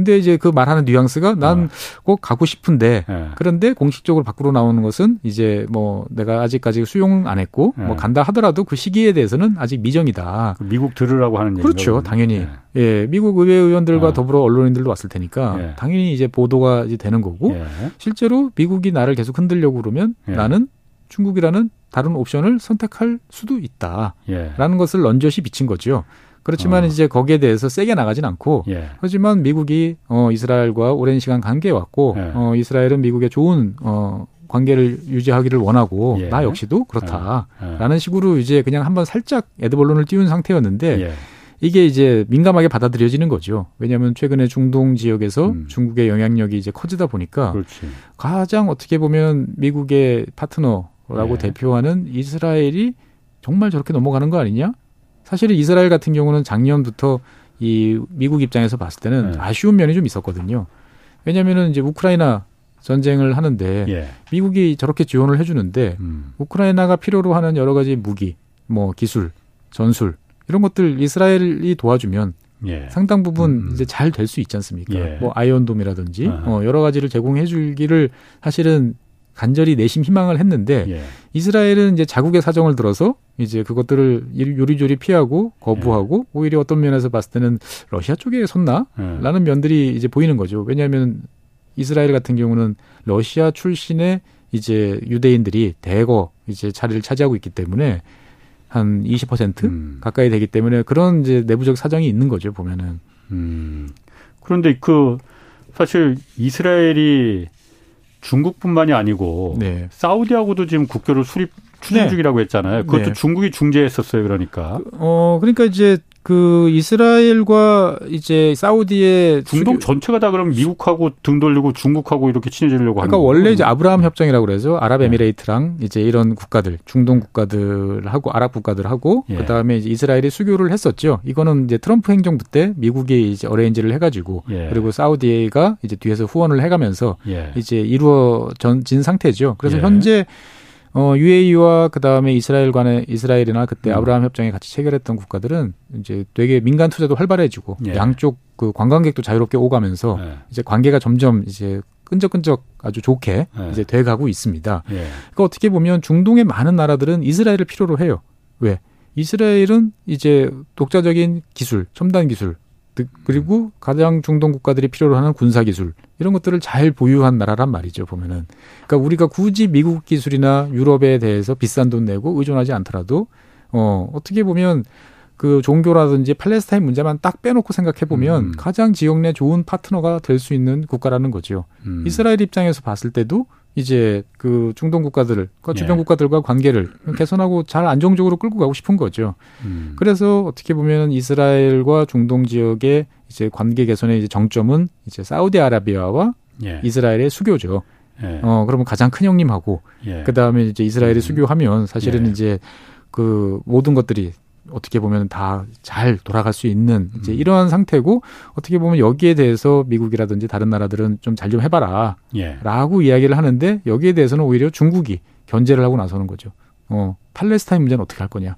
근데 이제 그 말하는 뉘앙스가 난꼭 어. 가고 싶은데 네. 그런데 공식적으로 밖으로 나오는 것은 이제 뭐 내가 아직까지 수용 안 했고 네. 뭐 간다 하더라도 그 시기에 대해서는 아직 미정이다. 그 미국 들으라고 하는 얘기죠. 그렇죠, 당연히. 네. 예, 미국 의회 의원들과 더불어 언론인들도 왔을 테니까 당연히 이제 보도가 이제 되는 거고 실제로 미국이 나를 계속 흔들려고 그러면 나는 중국이라는 다른 옵션을 선택할 수도 있다라는 것을 런젓이 비친 거죠. 그렇지만 어. 이제 거기에 대해서 세게 나가진 않고 예. 하지만 미국이 어 이스라엘과 오랜 시간 관계해 왔고 예. 어 이스라엘은 미국의 좋은 어 관계를 유지하기를 원하고 예. 나 역시도 그렇다라는 예. 예. 식으로 이제 그냥 한번 살짝 에드벌론을 띄운 상태였는데 예. 이게 이제 민감하게 받아들여지는 거죠. 왜냐하면 최근에 중동 지역에서 음. 중국의 영향력이 이제 커지다 보니까 그렇지. 가장 어떻게 보면 미국의 파트너라고 대표하는 이스라엘이 정말 저렇게 넘어가는 거 아니냐? 사실은 이스라엘 같은 경우는 작년부터 이 미국 입장에서 봤을 때는 네. 아쉬운 면이 좀 있었거든요. 왜냐하면은 이제 우크라이나 전쟁을 하는데 예. 미국이 저렇게 지원을 해주는데 음. 우크라이나가 필요로 하는 여러 가지 무기, 뭐 기술, 전술 이런 것들 이스라엘이 도와주면 예. 상당 부분 음. 이제 잘 될 수 있지 않습니까? 예. 뭐 아이언돔이라든지 어, 여러 가지를 제공해 주기를 사실은 간절히 내심 희망을 했는데 예. 이스라엘은 이제 자국의 사정을 들어서 이제 그것들을 요리조리 피하고 거부하고 예. 오히려 어떤 면에서 봤을 때는 러시아 쪽에 섰나라는 예. 면들이 이제 보이는 거죠. 왜냐하면 이스라엘 같은 경우는 러시아 출신의 이제 유대인들이 대거 이제 자리를 차지하고 있기 때문에 한 20% 음. 가까이 되기 때문에 그런 이제 내부적 사정이 있는 거죠 보면은. 음. 그런데 그 사실 이스라엘이 중국뿐만이 아니고 네. 사우디하고도 지금 국교를 수립 추진 네. 중이라고 했잖아요. 그것도 네. 중국이 중재했었어요. 그러니까. 어 그러니까 이제 그 이스라엘과 이제 사우디의 중동 전체가 다 그럼 미국하고 등 돌리고 중국하고 이렇게 친해지려고 하는 그러니까 원래 이제 아브라함 협정이라고 그래서 아랍에미레이트랑 네. 이제 이런 국가들 중동 국가들하고 아랍 국가들하고 예. 그다음에 이제 이스라엘이 수교를 했었죠. 이거는 이제 트럼프 행정부 때 미국이 이제 어레인지를 해 가지고 예. 그리고 사우디가 이제 뒤에서 후원을 해 가면서 예. 이제 이루어진 상태죠. 그래서 예. 현재 어, UAE와 그 다음에 이스라엘 간의 이스라엘이나 그때 음. 아브라함 협정에 같이 체결했던 국가들은 이제 되게 민간 투자도 활발해지고 예. 양쪽 그 관광객도 자유롭게 오가면서 예. 이제 관계가 점점 이제 끈적끈적 아주 좋게 예. 이제 돼가고 있습니다. 예. 그러니까 어떻게 보면 중동의 많은 나라들은 이스라엘을 필요로 해요. 왜? 이스라엘은 이제 독자적인 기술, 첨단 기술, 그리고 가장 중동 국가들이 필요로 하는 군사 기술 이런 것들을 잘 보유한 나라란 말이죠 보면은 그러니까 우리가 굳이 미국 기술이나 유럽에 대해서 비싼 돈 내고 의존하지 않더라도 어 어떻게 보면 그 종교라든지 팔레스타인 문제만 딱 빼놓고 생각해 보면 음. 가장 지역 내 좋은 파트너가 될 수 있는 국가라는 거죠. 음. 이스라엘 입장에서 봤을 때도 이제 그 중동 국가들을 그 주변 예. 국가들과 관계를 개선하고 잘 안정적으로 끌고 가고 싶은 거죠. 음. 그래서 어떻게 보면 이스라엘과 중동 지역의 이제 관계 개선의 이제 정점은 이제 사우디아라비아와 예. 이스라엘의 수교죠. 예. 어 그러면 가장 큰 형님하고 예. 그 다음에 이제 이스라엘이 음. 수교하면 사실은 예. 이제 그 모든 것들이 어떻게 보면 다 잘 돌아갈 수 있는 이제 음. 이러한 상태고 어떻게 보면 여기에 대해서 미국이라든지 다른 나라들은 좀 잘좀 좀 해봐라 예. 라고 이야기를 하는데 여기에 대해서는 오히려 중국이 견제를 하고 나서는 거죠. 어, 팔레스타인 문제는 어떻게 할 거냐.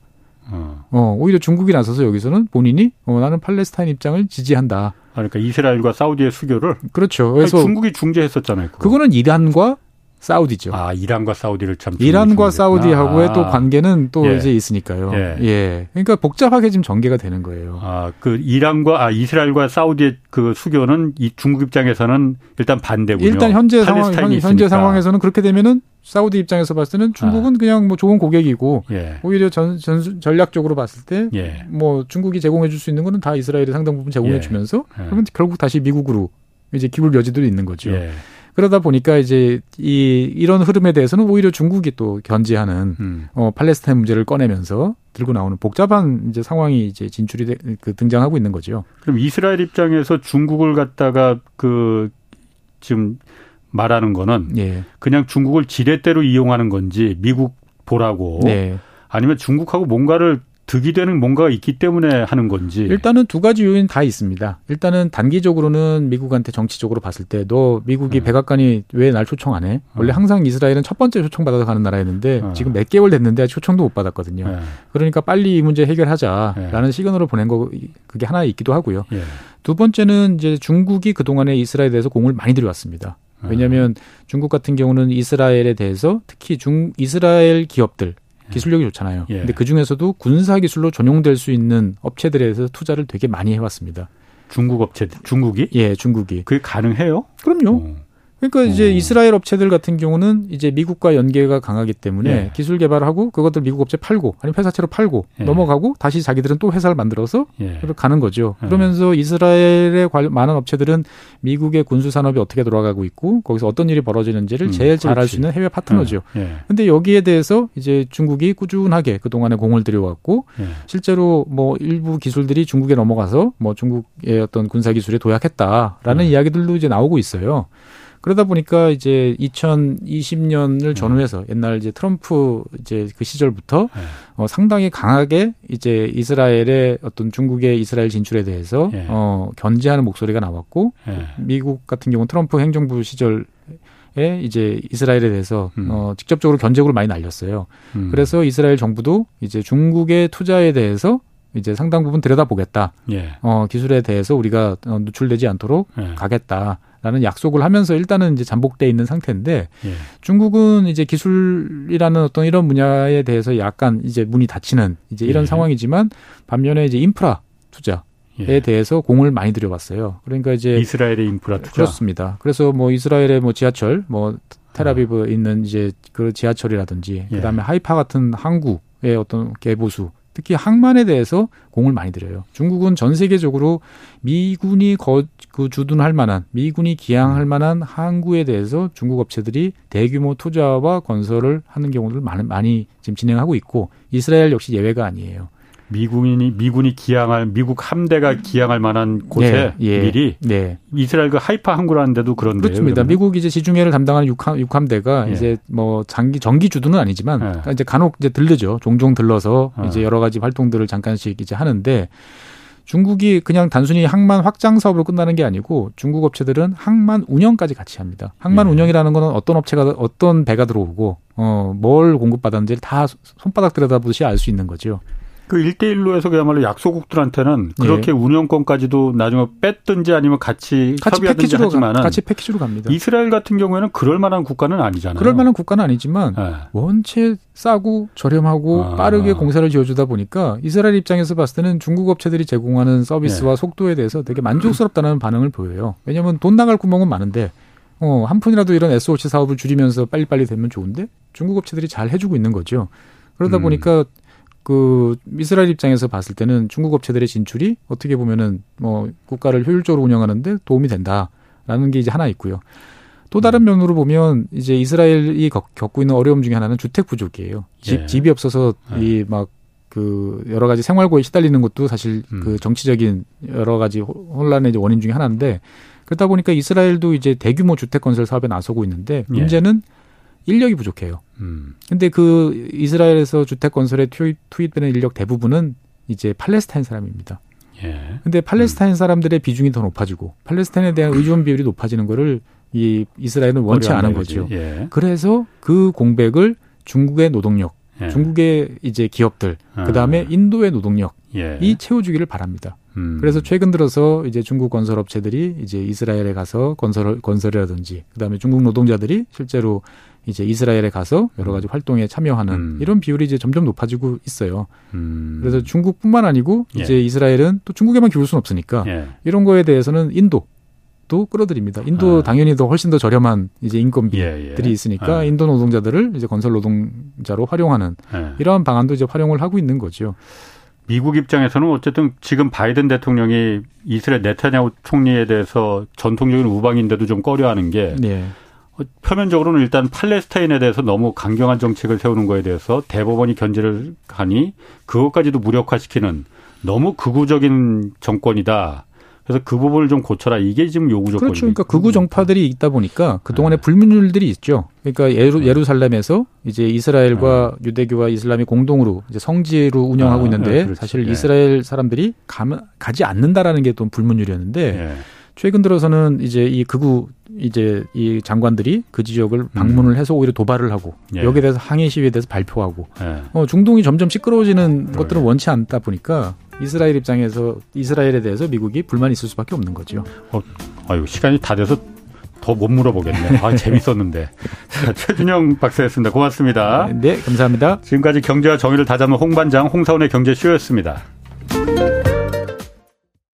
어. 어, 오히려 중국이 나서서 여기서는 본인이 어, 나는 팔레스타인 입장을 지지한다. 그러니까 이스라엘과 사우디의 수교를 그렇죠. 그래서 중국이 중재했었잖아요. 그거. 그거는 이란과 사우디죠. 아, 이란과 사우디를 참 이란과 사우디하고의 아. 또 관계는 또 예. 이제 있으니까요. 예. 예. 그러니까 복잡하게 지금 전개가 되는 거예요. 아, 그 이란과 아 이스라엘과 사우디의 그 수교는 이 중국 입장에서는 일단 반대군요. 일단 현재 상황 현, 현재 상황에서는 그렇게 되면은 사우디 입장에서 봤을 때는 중국은 아. 그냥 뭐 좋은 고객이고 예. 오히려 전, 전 전략적으로 봤을 때뭐 예. 중국이 제공해 줄 수 있는 거는 다 이스라엘이 상당 부분 제공해 예. 주면서 예. 그러면 결국 다시 미국으로 이제 기울 여지도 있는 거죠. 예. 그러다 보니까 이제 이 이런 흐름에 대해서는 오히려 중국이 또 견지하는 음. 어 팔레스타인 문제를 꺼내면서 들고 나오는 복잡한 이제 상황이 이제 진출이 되, 그 등장하고 있는 거죠. 그럼 이스라엘 입장에서 중국을 갖다가 그 지금 말하는 거는 예. 그냥 중국을 지렛대로 이용하는 건지 미국 보라고 네. 아니면 중국하고 뭔가를 득이 되는 뭔가가 있기 때문에 하는 건지. 일단은 두 가지 요인 다 있습니다. 일단은 단기적으로는 미국한테 정치적으로 봤을 때 너 미국이 네. 백악관이 왜 날 초청 안 해? 원래 어. 항상 이스라엘은 첫 번째 초청 받아서 가는 나라였는데 어. 지금 몇 개월 됐는데 초청도 못 받았거든요. 네. 그러니까 빨리 이 문제 해결하자라는 네. 시그널을 보낸 거 그게 하나 있기도 하고요. 예. 두 번째는 이제 중국이 그 동안에 이스라엘에 대해서 공을 많이 들여왔습니다. 왜냐하면 중국 같은 경우는 이스라엘에 대해서 특히 중 이스라엘 기업들 기술력이 좋잖아요. 예. 근데 그 중에서도 군사 기술로 전용될 수 있는 업체들에 대해서 투자를 되게 많이 해왔습니다. 중국 업체, 중국이? 예, 중국이. 그게 가능해요? 그럼요. 어. 그러니까 이제 오. 어. 이스라엘 업체들 같은 경우는 이제 미국과 연계가 강하기 때문에 예. 기술 개발하고 그것들 미국 업체 팔고 아니면 회사채로 팔고 예. 넘어가고 다시 자기들은 또 회사를 만들어서 예. 가는 거죠. 예. 그러면서 이스라엘의 많은 업체들은 미국의 군수 산업이 어떻게 돌아가고 있고 거기서 어떤 일이 벌어지는지를 음, 제일 잘 알 수 있는 해외 파트너죠. 그런데 예. 예. 여기에 대해서 이제 중국이 꾸준하게 그 동안에 공을 들여왔고 실제로 뭐 일부 기술들이 중국에 넘어가서 뭐 중국의 어떤 군사 기술에 도약했다라는 이야기들도 이제 나오고 있어요. 그러다 보니까 이제 2020년을 전후해서 옛날 이제 트럼프 이제 그 시절부터 네. 어, 상당히 강하게 이제 이스라엘의 어떤 중국의 이스라엘 진출에 대해서 네. 어, 견제하는 목소리가 나왔고 네. 미국 같은 경우 트럼프 행정부 시절 에 이제 이스라엘에 대해서 음. 어 직접적으로 견제구를 많이 날렸어요. 음. 그래서 이스라엘 정부도 이제 중국의 투자에 대해서 이제 상당 부분 들여다보겠다. 예. 어 기술에 대해서 우리가 어, 노출되지 않도록 예. 가겠다. 라는 약속을 하면서 일단은 이제 잠복돼 있는 상태인데 예. 중국은 이제 기술이라는 어떤 이런 분야에 대해서 약간 이제 문이 닫히는 이제 이런 예. 상황이지만 반면에 이제 인프라 투자에 예. 대해서 공을 많이 들여왔어요. 그러니까 이제 이스라엘의 인프라 투자 그렇습니다. 그래서 뭐 이스라엘의 뭐 지하철 뭐 테라비브 어. 있는 이제 그 지하철이라든지 예. 그다음에 하이파 같은 항구의 어떤 개보수 특히 항만에 대해서 공을 많이 들여요. 중국은 전 세계적으로 미군이 거, 그 주둔할 만한 미군이 기항할 만한 항구에 대해서 중국 업체들이 대규모 투자와 건설을 하는 경우를 많이, 많이 지금 진행하고 있고 이스라엘 역시 예외가 아니에요. 미군이 미군이 기항할 미국 함대가 기항할 만한 곳에 네, 예, 미리 네. 이스라엘 그 하이파 항구라는 데도 그런데요. 그렇습니다. 미국 이제 지중해를 담당하는 육함, 육함대가 예. 이제 뭐 장기 정기 주둔은 아니지만 예. 그러니까 이제 간혹 이제 들르죠. 종종 들러서 어. 이제 여러 가지 활동들을 잠깐씩 이제 하는데 중국이 그냥 단순히 항만 확장 사업으로 끝나는 게 아니고 중국 업체들은 항만 운영까지 같이 합니다. 항만 예. 운영이라는 거는 어떤 업체가 어떤 배가 들어오고 어 뭘 공급받았는지를 다 손바닥 들여다보듯이 알 수 있는 거죠. 그1대1로 해서 그야말로 약소국들한테는 그렇게 예. 운영권까지도 나중에 뺐든지 아니면 같이, 같이 협의하든지 하지만 같이 패키지로 갑니다. 이스라엘 같은 경우에는 그럴 만한 국가는 아니잖아요. 그럴 만한 국가는 아니지만 네. 원체 싸고 저렴하고 아. 빠르게 공사를 지어주다 보니까 이스라엘 입장에서 봤을 때는 중국 업체들이 제공하는 서비스와 네. 속도에 대해서 되게 만족스럽다는 반응을 보여요. 왜냐하면 돈 나갈 구멍은 많은데 어, 한 푼이라도 이런 SOC 사업을 줄이면서 빨리빨리 되면 좋은데 중국 업체들이 잘 해주고 있는 거죠. 그러다 음. 보니까 그 이스라엘 입장에서 봤을 때는 중국 업체들의 진출이 어떻게 보면은 뭐 국가를 효율적으로 운영하는데 도움이 된다라는 게 이제 하나 있고요. 또 다른 음. 면으로 보면 이제 이스라엘이 겪고 있는 어려움 중에 하나는 주택 부족이에요. 집 예. 집이 없어서 예. 이막 그 여러 가지 생활고에 시달리는 것도 사실 음. 그 정치적인 여러 가지 혼란의 원인 중에 하나인데 그러다 보니까 이스라엘도 이제 대규모 주택 건설 사업에 나서고 있는데 예. 문제는 예. 인력이 부족해요. 음. 근데 그 이스라엘에서 주택 건설에 투입, 투입되는 인력 대부분은 이제 팔레스타인 사람입니다. 예. 근데 팔레스타인 음. 사람들의 비중이 더 높아지고 팔레스타인에 대한 의존 비율이 높아지는 거를 이 이스라엘은 원치 않은 거죠. 예. 그래서 그 공백을 중국의 노동력, 예. 중국의 이제 기업들, 아. 그 다음에 인도의 노동력 예. 이 채워주기를 바랍니다. 음. 그래서 최근 들어서 이제 중국 건설 업체들이 이제 이스라엘에 가서 건설 건설이라든지 그다음에 중국 노동자들이 실제로 이제 이스라엘에 가서 여러 가지 음. 활동에 참여하는 음. 이런 비율이 이제 점점 높아지고 있어요. 음. 그래서 중국뿐만 아니고 예. 이제 이스라엘은 또 중국에만 기울 수는 없으니까 예. 이런 거에 대해서는 인도 도 끌어들입니다. 인도 아. 당연히 더 훨씬 더 저렴한 이제 인건비들이 예, 예. 있으니까 아. 인도 노동자들을 이제 건설 노동자로 활용하는 예. 이러한 방안도 이제 활용을 하고 있는 거죠. 미국 입장에서는 어쨌든 지금 바이든 대통령이 이스라엘 네타냐후 총리에 대해서 전통적인 우방인데도 좀 꺼려하는 게 네. 표면적으로는 일단 팔레스타인에 대해서 너무 강경한 정책을 세우는 거에 대해서 대법원이 견제를 하니 그것까지도 무력화시키는 너무 극우적인 정권이다. 그래서 그 부분을 좀 고쳐라. 이게 지금 요구 조건이 그렇죠. 그러니까 극우 정파들이 있다 보니까 그동안에 네. 불문율들이 있죠. 그러니까 예루, 네. 예루살렘에서 이제 이스라엘과 네. 유대교와 이슬람이 공동으로 이제 성지로 운영하고 아, 있는데 네, 사실 네. 이스라엘 사람들이 가, 가지 않는다라는 게 또 불문율이었는데 네. 최근 들어서는 이제 이 극우 이제 이 장관들이 그 지역을 방문을 음. 해서 오히려 도발을 하고 예. 여기에 대해서 항의 시위에 대해서 발표하고 예. 어, 중동이 점점 시끄러워지는 네. 것들은 원치 않다 보니까 이스라엘 입장에서 이스라엘에 대해서 미국이 불만이 있을 수밖에 없는 거죠. 어, 아유 시간이 다 돼서 더 못 물어보겠네. 아 재밌었는데. 자, 최준영 박사였습니다. 고맙습니다. 네, 감사합니다. 지금까지 경제와 정의를 다잡는 홍반장 홍사원의 경제쇼였습니다.